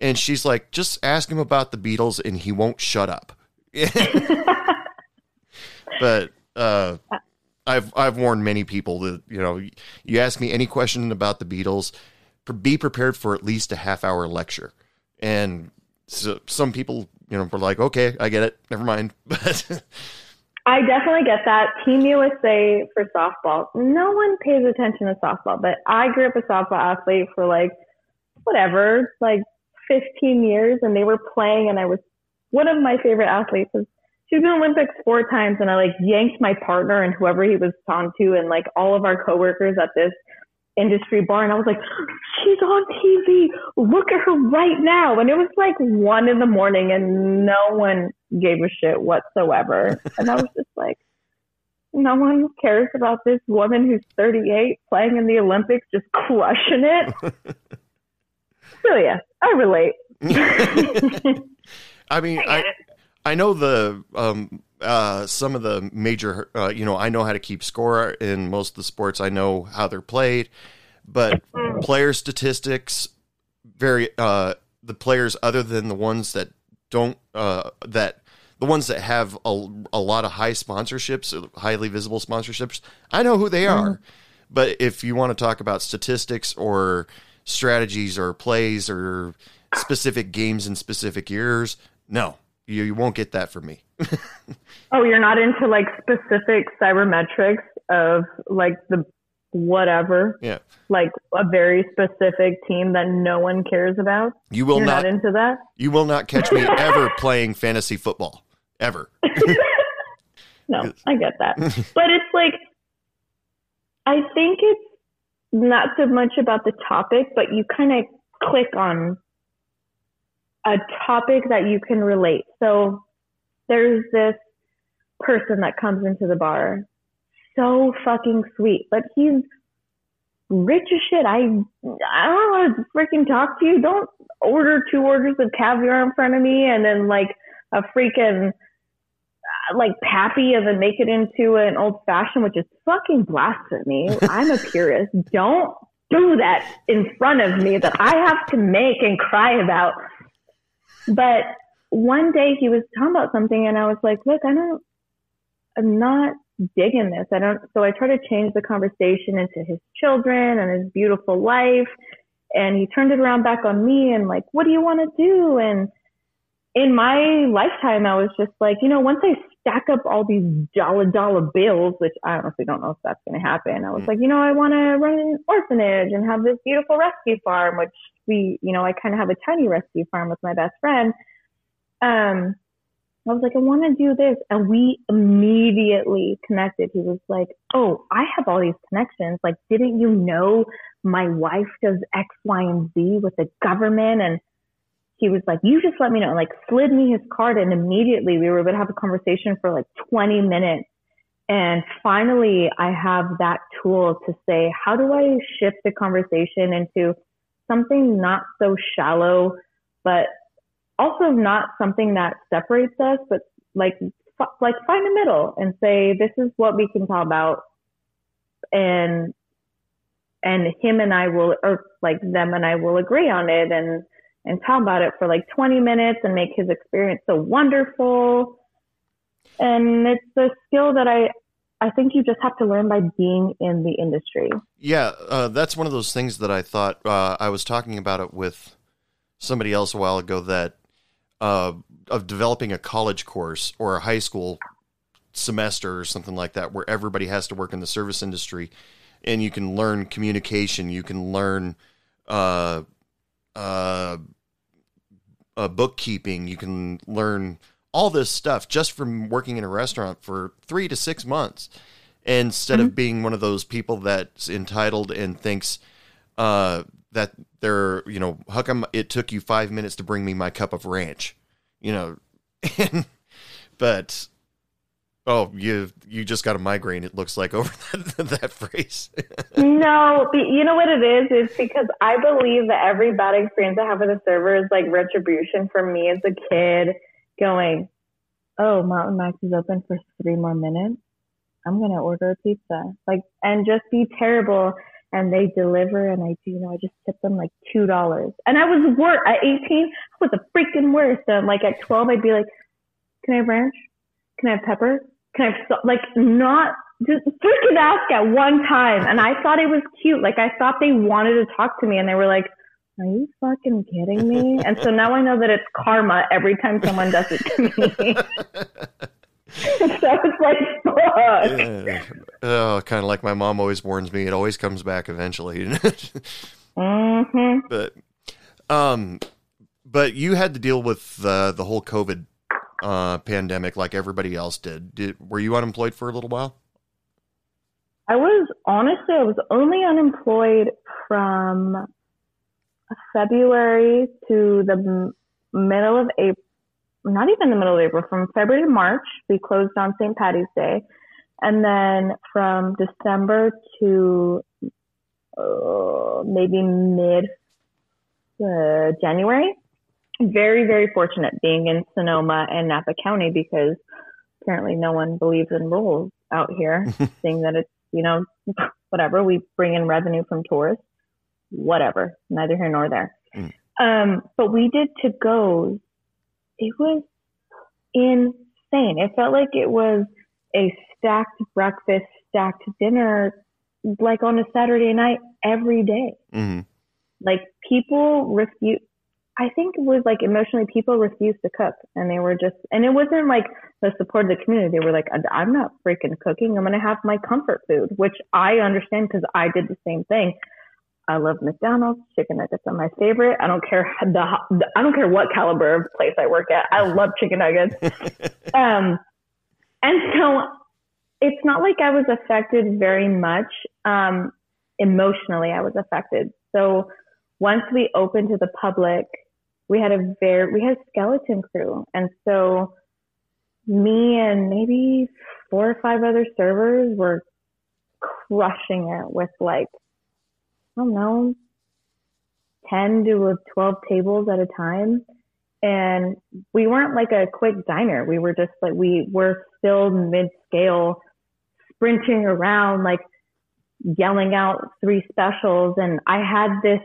And she's like, "Just ask him about the Beatles, and he won't shut up." but uh, I've I've warned many people that you know, you ask me any question about the Beatles, be prepared for at least a half hour lecture. And so some people, you know, were like, "Okay, I get it. Never mind." But I definitely get that. Team USA for softball. No one pays attention to softball, but I grew up a softball athlete for like whatever, like 15 years, and they were playing, and I was one of my favorite athletes. She's been Olympics four times, and I like yanked my partner and whoever he was on to, and like all of our coworkers at this industry bar, and I was like, "She's on TV. Look at her right now!" And it was like one in the morning, and no one gave a shit whatsoever. And I was just like, no one cares about this woman who's 38 playing in the Olympics, just crushing it. so yeah, I relate. I mean, I I know the um uh some of the major uh you know, I know how to keep score in most of the sports. I know how they're played, but player statistics very uh the players other than the ones that don't uh that the ones that have a, a lot of high sponsorships, highly visible sponsorships, I know who they are. But if you want to talk about statistics or strategies or plays or specific games in specific years, no, you, you won't get that from me. Oh, you're not into like specific sabermetrics of like the whatever, yeah. like a very specific team that no one cares about. You will not, not into that. you will not catch me ever playing fantasy football. Ever. No, I get that. but it's like, I think it's not so much about the topic, but you kind of click on a topic that you can relate. So there's this person that comes into the bar, so fucking sweet, but he's rich as shit. I, I don't want to freaking talk to you. Don't order two orders of caviar in front of me and then like a freaking like pappy and make it into an old fashioned, which is fucking blasphemy. I'm a purist. Don't do that in front of me that I have to make and cry about. But one day he was talking about something and I was like, look, I don't, I'm not digging this. I don't, so I try to change the conversation into his children and his beautiful life. And he turned it around back on me and like, what do you want to do? And in my lifetime, I was just like, you know, once I stack up all these dollar dollar bills, which I honestly don't know if that's going to happen, I was like, you know, I want to run an orphanage and have this beautiful rescue farm, which we, you know, I kind of have a tiny rescue farm with my best friend. Um, I was like, I want to do this. And we immediately connected. He was like, Oh, I have all these connections. Like, didn't you know my wife does X, Y, and Z with the government? And he was like, you just let me know, like slid me his card. And immediately we were able to have a conversation for like 20 minutes. And finally, I have that tool to say, how do I shift the conversation into something not so shallow, but also not something that separates us, but like, like find a middle and say, this is what we can talk about. And, and him and I will, or like them and I will agree on it. And, and talk about it for like 20 minutes and make his experience so wonderful. And it's a skill that I, I think you just have to learn by being in the industry. Yeah, uh, that's one of those things that I thought uh, I was talking about it with somebody else a while ago that uh, of developing a college course or a high school semester or something like that, where everybody has to work in the service industry, and you can learn communication, you can learn uh, uh, bookkeeping, you can learn all this stuff just from working in a restaurant for three to six months instead Mm-hmm. of being one of those people that's entitled and thinks uh, that they're, you know, how come it took you five minutes to bring me my cup of ranch, you know, but oh, you you just got a migraine. It looks like over that, that phrase. No, you know what it is? It's because I believe that every bad experience I have with a server is like retribution for me as a kid going, oh, Mountain Mike's is open for three more minutes. I'm to order a pizza. Like, and just be terrible. And they deliver and I do, you know, I just tip them like $2. And I was worse at 18. I was a freaking worst. So like at 12, I'd be like, can I have ranch? Can I have pepper? Can I have salt? Like not just freaking ask at one time. And I thought it was cute. Like I thought they wanted to talk to me and they were like, are you fucking kidding me? And so now I know that it's karma every time someone does it to me. so it's like, fuck. Yeah. oh, kind of like my mom always warns me. It always comes back eventually. hmm but um but you had to deal with the the whole covid uh pandemic like everybody else did did were you unemployed for a little while I was honestly, I was only unemployed from February to the middle of April, not even the middle of April, from February to March. We closed on St. Patty's Day. And then from December to uh, maybe mid uh, January. Very, very fortunate being in Sonoma and Napa County because apparently no one believes in rules out here, seeing that it's, you know, whatever. We bring in revenue from tourists, whatever, neither here nor there. Mm. Um, but we did to goes. It was insane. It felt like it was a stacked breakfast, stacked dinner, like on a Saturday night every day. hmm Like people refuse. I think it was like emotionally people refused to cook and they were just, and it wasn't like the support of the community. They were like, I'm not freaking cooking. I'm going to have my comfort food, which I understand because I did the same thing. I love McDonald's. Chicken nuggets are my favorite. I don't care the, the I don't care what caliber of place I work at. I love chicken nuggets. um, and so it's not like I was affected very much. Um, emotionally, I was affected. So once we opened to the public, we had a very we had skeleton crew, and so me and maybe four or five other servers were crushing it with like I don't know, ten to twelve tables at a time, and we weren't like a quick diner. We were just like we were still mid scale, sprinting around like yelling out three specials. And I had this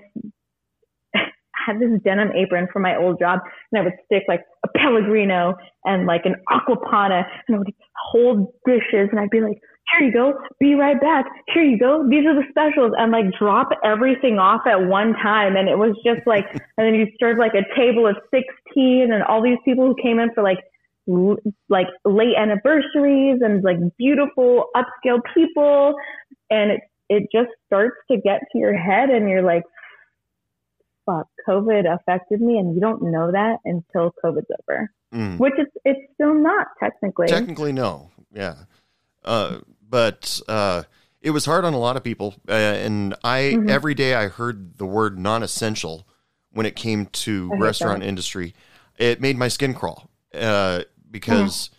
had this denim apron from my old job and I would stick like a Pellegrino and like an Acqua Panna and I would hold dishes and I'd be like, here you go, be right back. Here you go. These are the specials and like drop everything off at one time. And it was just like, and then you serve like a table of 16 and all these people who came in for like, l- like late anniversaries and like beautiful upscale people and it it just starts to get to your head and you're like fuck covid affected me and you don't know that until covid's over Mm. which it's it's still not technically Technically, no. Yeah. Uh, but uh, it was hard on a lot of people. Uh, and I, Mhm. every day I heard the word non essential when it came to restaurant that. industry. It made my skin crawl uh, because,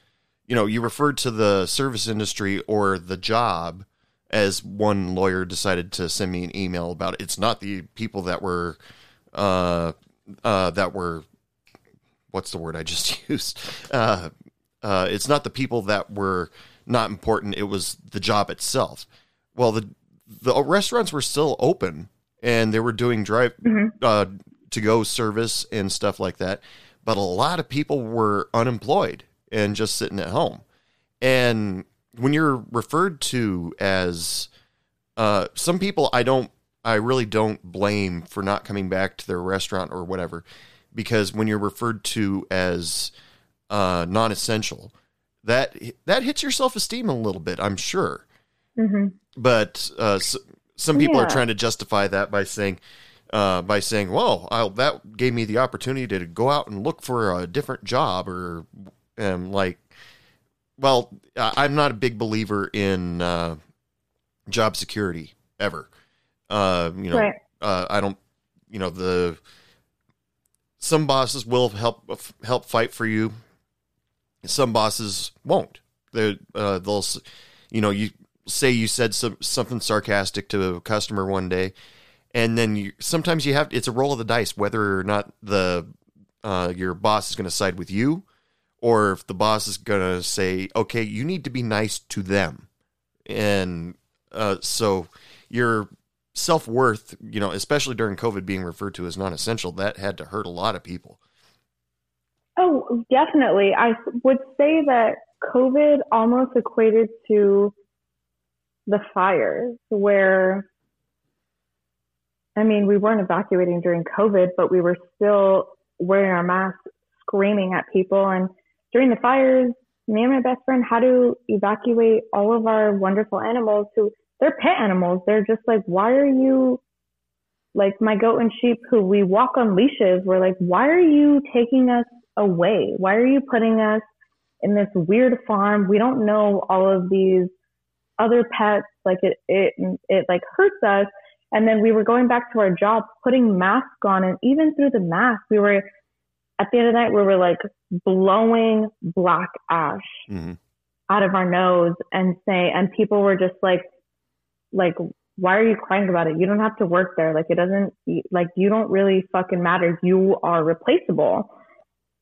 you know, you referred to the service industry or the job as one lawyer decided to send me an email about it. It's not the people that were, uh, uh, that were what's the word I just used? Uh, uh, it's not the people that were not important. It was the job itself. Well, the the restaurants were still open and they were doing drive Mhm. uh, to go service and stuff like that. But a lot of people were unemployed and just sitting at home. And when you're referred to as uh, some people, I don't, I really don't blame for not coming back to their restaurant or whatever, because when you're referred to as uh, non-essential, that that hits your self-esteem a little bit, I'm sure. hmm But uh, s some people are trying to justify that by saying, uh, by saying, "Well, I'll, that gave me the opportunity to go out and look for a different job," or um, like, well, I'm not a big believer in uh, job security ever. Uh, you know, Right. uh, I don't, you know, the some bosses will help help fight for you. Some bosses won't. They uh, they'll, you know, you say you said some something sarcastic to a customer one day, and then you sometimes you have it's a roll of the dice whether or not the uh, your boss is going to side with you, or if the boss is going to say, okay, you need to be nice to them, and uh, so your self worth, you know, especially during COVID being referred to as non essential, that had to hurt a lot of people. Oh, definitely. I would say that COVID almost equated to the fires where, I mean, we weren't evacuating during COVID, but we were still wearing our masks, screaming at people. And during the fires, me and my best friend had to evacuate all of our wonderful animals who they're pet animals. They're just like, why are you like my goat and sheep who we walk on leashes? We're like, why are you taking us away? Why are you putting us in this weird farm? We don't know all of these other pets. Like it, it, it like hurts us. And then we were going back to our jobs, putting masks on, and even through the mask, we were at the end of the night, we were like blowing black ash hmm out of our nose and say, and people were just like, like, why are you crying about it? You don't have to work there. Like, it doesn't, like, you don't really fucking matter. You are replaceable.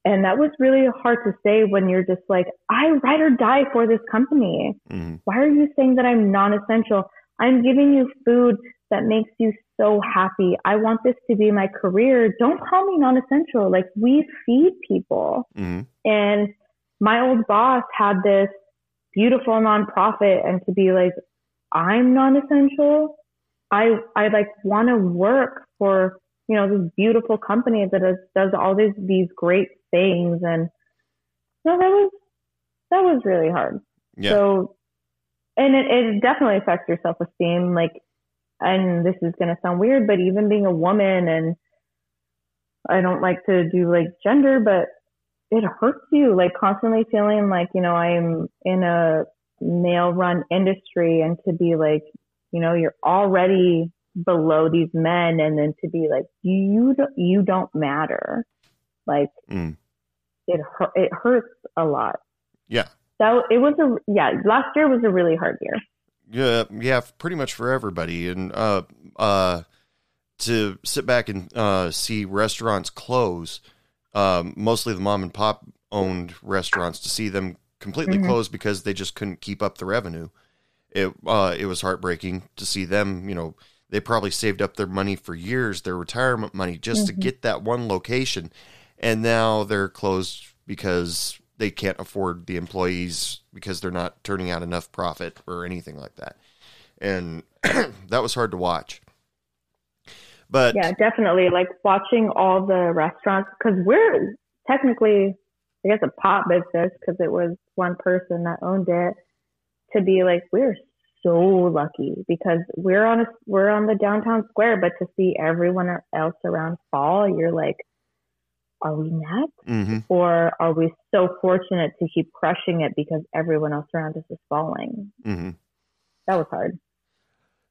And that was really hard to say when you're just like, I ride or die for this company. hmm Why are you saying that I'm non essential? I'm giving you food that makes you so happy. I want this to be my career. Don't call me non essential. Like, we feed people. hmm And my old boss had this beautiful nonprofit and to be like, I'm non-essential. I, I like want to work for, you know, this beautiful company that does, does all these, these great things. And you no, that was, that was really hard. Yeah. So, and it, it definitely affects your self-esteem. Like, and this is going to sound weird, but even being a woman and I don't like to do like gender, but it hurts you like constantly feeling like, you know, I'm in a male run industry and to be like, you know, you're already below these men and then to be like, you don't, you don't matter. Like Mm. it, it hurts a lot. Yeah. So it was a, yeah, last year was a really hard year. Yeah, yeah, pretty much for everybody, and uh, uh, to sit back and uh, see restaurants close, um, mostly the mom and pop owned restaurants, to see them completely Mhm. close because they just couldn't keep up the revenue. It uh, it was heartbreaking to see them. You know, they probably saved up their money for years, their retirement money, just to Mhm. get that one location, and now they're closed because they can't afford the employees because they're not turning out enough profit or anything like that. And that was hard to watch. But Yeah, definitely. Like watching all the restaurants, because we're technically, I guess, a pop business because it was one person that owned it. To be like, we're so lucky because we're on a we're on the downtown square, but to see everyone else around fall, you're like, are we next, Mhm. or are we so fortunate to keep crushing it because everyone else around us is falling? Mhm. That was hard.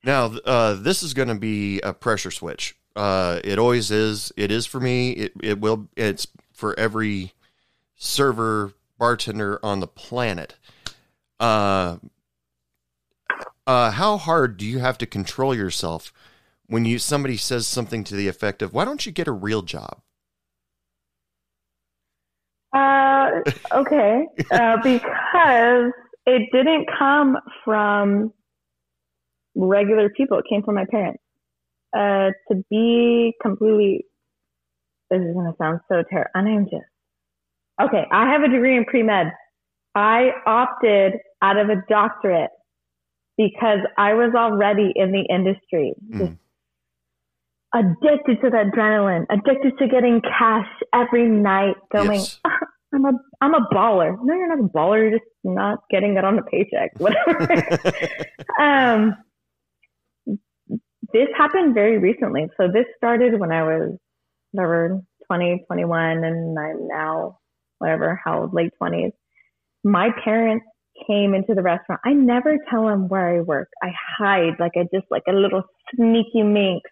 now uh, this is going to be a pressure switch. Uh, it always is. It is for me. It it will. It's for every server bartender on the planet. Uh, uh, how hard do you have to control yourself when you somebody says something to the effect of "Why don't you get a real job?" Uh, okay. Uh, because it didn't come from regular people. It came from my parents. Uh, to be completely, this is going to sound so terrible. And I'm just, okay. I have a degree in pre-med. I opted out of a doctorate because I was already in the industry. Mhm. addicted to that adrenaline, addicted to getting cash every night, going, Yes. I'm a I'm a baller. No, you're not a baller. You're just not getting it on the paycheck. Whatever. um, this happened very recently. So this started when I was whatever 20, 21, and I'm now whatever how old, late 20s. My parents came into the restaurant. I never tell them where I work. I hide like I just like a little sneaky minx.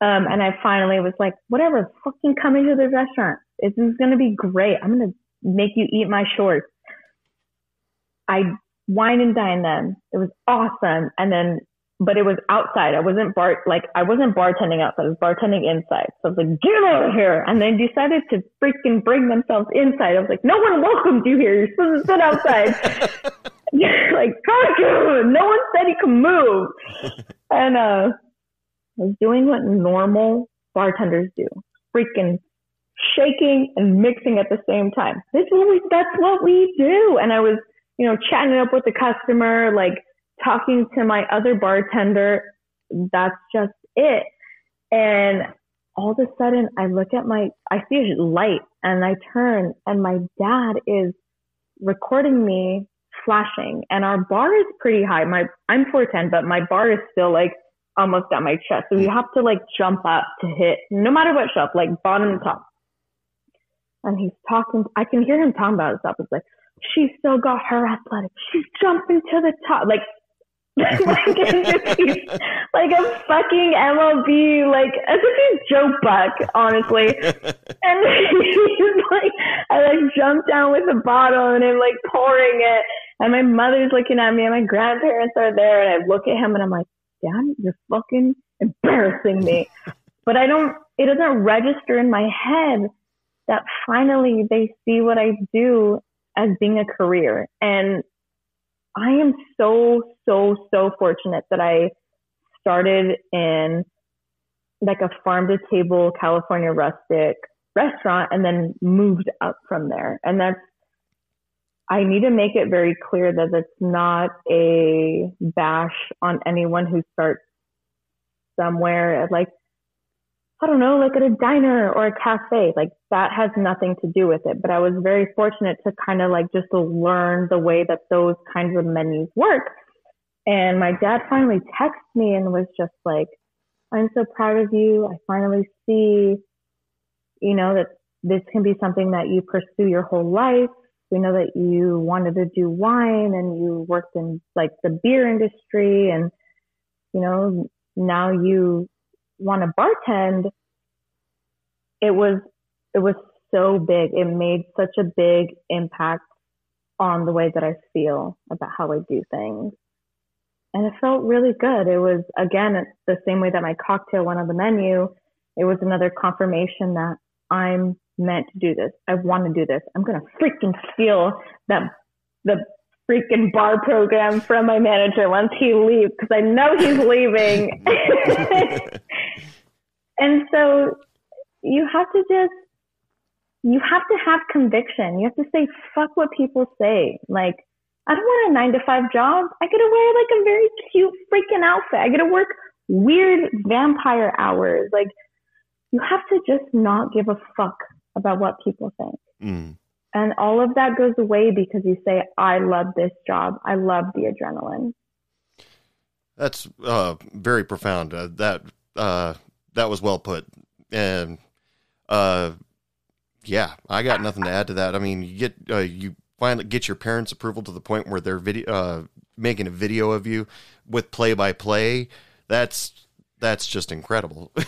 Um, and I finally was like, whatever, fucking come into the restaurant. This is gonna be great. I'm gonna make you eat my shorts. I wine and dine them. It was awesome. And then, but it was outside. I wasn't bar, like, I wasn't bartending outside. I was bartending inside. So I was like, get over here. And they decided to freaking bring themselves inside. I was like, no one welcomed you here. You're supposed to sit outside. like. No one said you can move. And, uh, I was doing what normal bartenders do. Freaking shaking and mixing at the same time. This is what we, that's what we do. And I was, you know, chatting it up with the customer, like talking to my other bartender. That's just it. And all of a sudden I look at my, I see a light and I turn and my dad is recording me flashing and our bar is pretty high. My, I'm 410, but my bar is still like almost at my chest. So you have to like jump up to hit no matter what shelf, like bottom to top and he's talking. I can hear him talking about stuff. It's like she still got her athletic. She's jumping to the top, like like, he's like a fucking MLB, like as if he's Joe Buck, honestly. And he's like, I like jumped down with a bottle and I'm like pouring it, and my mother's looking at me, and my grandparents are there, and I look at him and I'm like, Dad, you're fucking embarrassing me. But I don't. It doesn't register in my head that finally they see what I do as being a career. And I am so, so, so fortunate that I started in like a farm to table California rustic restaurant and then moved up from there. And that's, I need to make it very clear that it's not a bash on anyone who starts somewhere like I don't know, like at a diner or a cafe. Like that has nothing to do with it. But I was very fortunate to kind of like just learn the way that those kinds of menus work. And my dad finally texted me and was just like, I'm so proud of you. I finally see, you know, that this can be something that you pursue your whole life. We know that you wanted to do wine and you worked in like the beer industry and, you know, now you want to bartend, it was it was so big. It made such a big impact on the way that I feel about how I do things. And it felt really good. It was again the same way that my cocktail went on the menu. It was another confirmation that I'm meant to do this. I want to do this. I'm gonna freaking steal that the freaking bar program from my manager once he leaves because I know he's leaving. and so you have to just you have to have conviction. You have to say fuck what people say. Like I don't want a nine to five job. I get to wear like a very cute freaking outfit. I get to work weird vampire hours. Like you have to just not give a fuck about what people think. Mm. And all of that goes away because you say, I love this job. I love the adrenaline. That's uh, very profound. Uh, that uh, that was well put, and uh, yeah, I got nothing to add to that. I mean, you get uh, you finally get your parents' approval to the point where they're video uh, making a video of you with play by play. That's that's just incredible.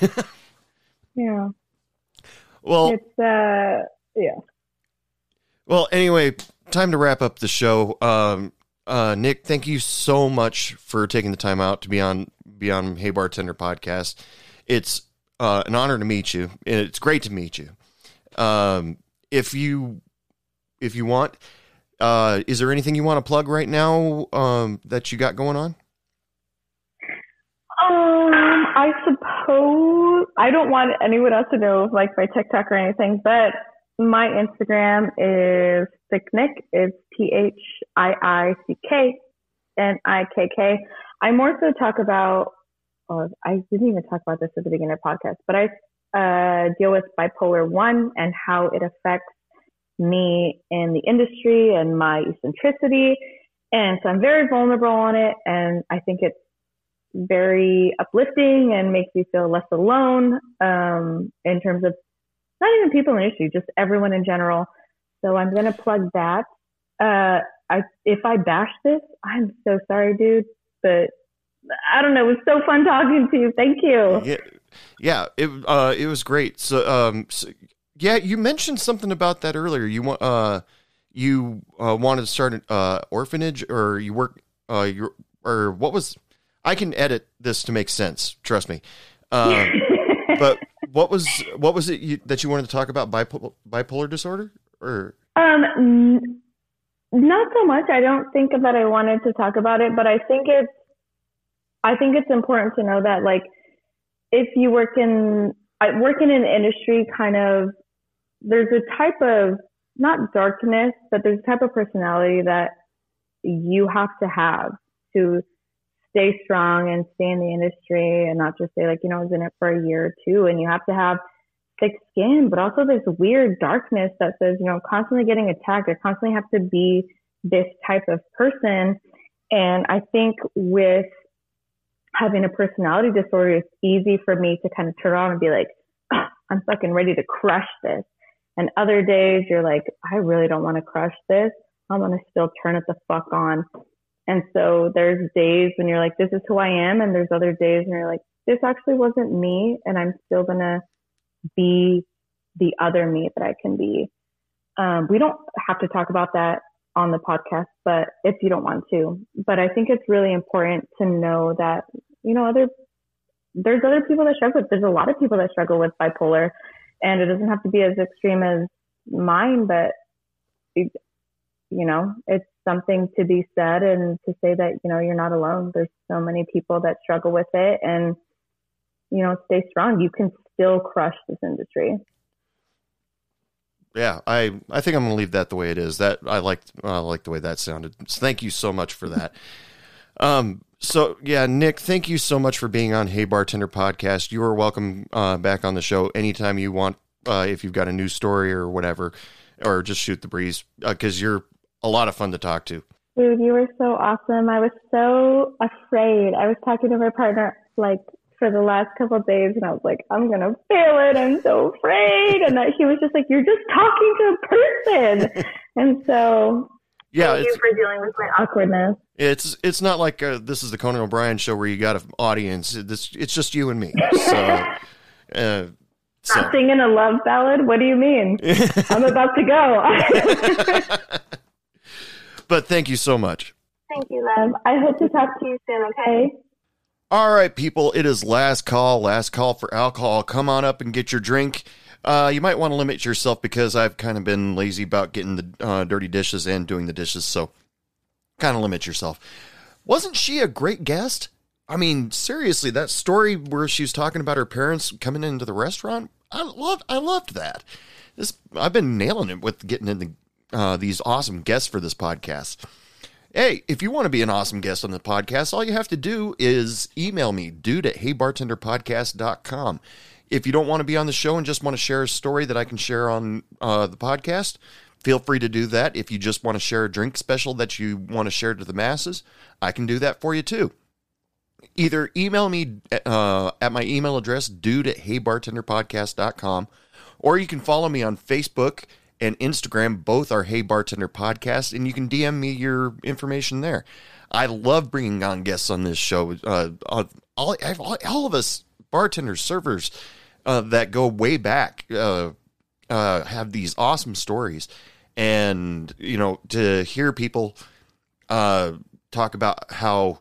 Yeah. well, It's, uh, yeah. Well, anyway, time to wrap up the show. Um, uh, Nick, thank you so much for taking the time out to be on be on Hey Bartender podcast. It's uh, an honor to meet you, and it's great to meet you. Um, if you if you want, uh, is there anything you want to plug right now um, that you got going on? Um, I suppose I don't want anyone else to know like my TikTok or anything, but my Instagram is thicknick. It's T H I I C K N I K K. I more so talk about I didn't even talk about this at the beginning of the podcast, but I uh, deal with bipolar one and how it affects me in the industry and my eccentricity. And so I'm very vulnerable on it. And I think it's very uplifting and makes you feel less alone um, in terms of not even people in the industry, just everyone in general. So I'm going to plug that. Uh, I, if I bash this, I'm so sorry, dude, but I don't know. It was so fun talking to you. Thank you. Yeah, yeah. It uh, it was great. So, um, so, yeah, you mentioned something about that earlier. You want uh, you uh, wanted to start an uh, orphanage, or you work uh, you or what was? I can edit this to make sense. Trust me. Um, but what was what was it you, that you wanted to talk about bipolar bipolar disorder or? Um, not so much. I don't think that I wanted to talk about it, but I think it's I think it's important to know that like if you work in I work in an industry kind of there's a type of not darkness, but there's a type of personality that you have to have to stay strong and stay in the industry and not just say like, you know, I was in it for a year or two and you have to have thick skin, but also this weird darkness that says, you know, constantly getting attacked. I constantly have to be this type of person. And I think with having a personality disorder, it's easy for me to kind of turn on and be like, I'm fucking ready to crush this. And other days you're like, I really don't want to crush this. I'm going to still turn it the fuck on. And so there's days when you're like, this is who I am. And there's other days when you're like, this actually wasn't me. And I'm still going to be the other me that I can be. Um, we don't have to talk about that on the podcast, but if you don't want to, but I think it's really important to know that, you know, other, there's other people that struggle with, there's a lot of people that struggle with bipolar and it doesn't have to be as extreme as mine, but it, you know, it's something to be said and to say that, you know, you're not alone. There's so many people that struggle with it and, you know, stay strong. You can still crush this industry. Yeah, I I think I'm going to leave that the way it is. That I like I like the way that sounded. So thank you so much for that. um so yeah, Nick, thank you so much for being on Hey Bartender podcast. You are welcome uh, back on the show anytime you want uh, if you've got a new story or whatever or just shoot the breeze because uh, you're a lot of fun to talk to. Dude, you were so awesome. I was so afraid. I was talking to my partner like for the last couple of days and I was like, I'm going to fail it. I'm so afraid. And that he was just like, you're just talking to a person. and so yeah, thank you for dealing with my awkwardness. It's it's not like uh, this is the Conan O'Brien show where you got an audience. This it's just you and me. So, uh, so. Not singing a love ballad. What do you mean? I'm about to go. but thank you so much. Thank you, love. I hope to talk to you soon. Okay. All right, people, it is last call, last call for alcohol. Come on up and get your drink. Uh, you might want to limit yourself because I've kind of been lazy about getting the uh, dirty dishes and doing the dishes, so kind of limit yourself. Wasn't she a great guest? I mean, seriously, that story where she was talking about her parents coming into the restaurant, I loved, I loved that. This, I've been nailing it with getting into uh, these awesome guests for this podcast. Hey, if you want to be an awesome guest on the podcast, all you have to do is email me, dude at heybartenderpodcast.com. If you don't want to be on the show and just want to share a story that I can share on uh, the podcast, feel free to do that. If you just want to share a drink special that you want to share to the masses, I can do that for you too. Either email me uh, at my email address, dude at heybartenderpodcast.com, or you can follow me on Facebook and Instagram. Both are Hey Bartender Podcast, and you can DM me your information there. I love bringing on guests on this show. Uh, all, all, all of us bartenders, servers uh, that go way back uh, uh, have these awesome stories. And, you know, to hear people uh, talk about how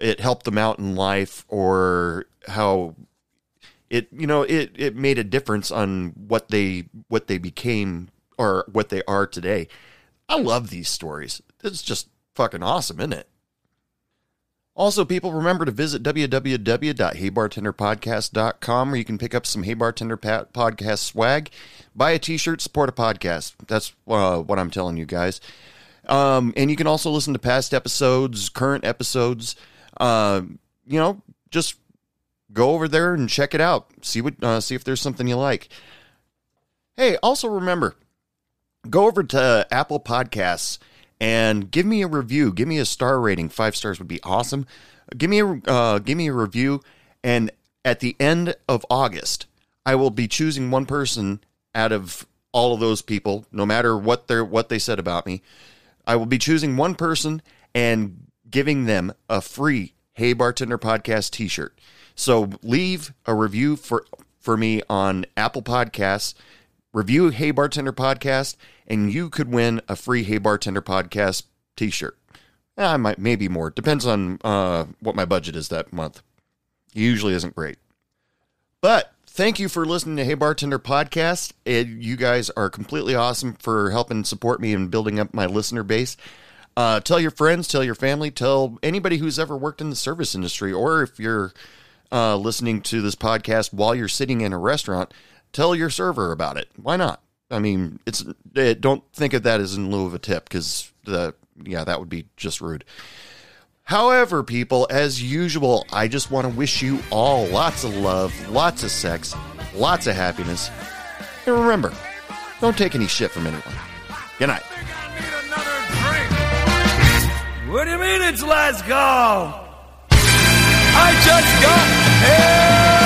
it helped them out in life or how it you know it it made a difference on what they what they became or what they are today. I love these stories. It's just fucking awesome, isn't it? Also, people, remember to visit www.heybartenderpodcast.com where you can pick up some Hey Bartender podcast swag, buy a t shirt, support a podcast. That's uh, what I'm telling you guys. Um, and you can also listen to past episodes, current episodes. Uh, you know, just go over there and check it out. See what uh, see if there's something you like. Hey, also remember, go over to Apple Podcasts and give me a review. Give me a star rating. Five stars would be awesome. Give me a uh, give me a review, and at the end of August, I will be choosing one person out of all of those people, no matter what they what they said about me. I will be choosing one person and giving them a free Hey Bartender Podcast T-shirt. So leave a review for for me on Apple Podcasts. Review Hey Bartender Podcast, and you could win a free Hey Bartender Podcast T-shirt. I might maybe more. Depends on uh, what my budget is that month. Usually isn't great, but thank you for listening to Hey Bartender Podcast. It, you guys are completely awesome for helping support me and building up my listener base. Uh, tell your friends, tell your family, tell anybody who's ever worked in the service industry, or if you're uh, listening to this podcast while you're sitting in a restaurant, tell your server about it. Why not? I mean, it's it, don't think of that as in lieu of a tip because the yeah that would be just rude. However, people, as usual, I just want to wish you all lots of love, lots of sex, lots of happiness, and remember, don't take any shit from anyone. Good night. What do you mean it's last call? I just got here.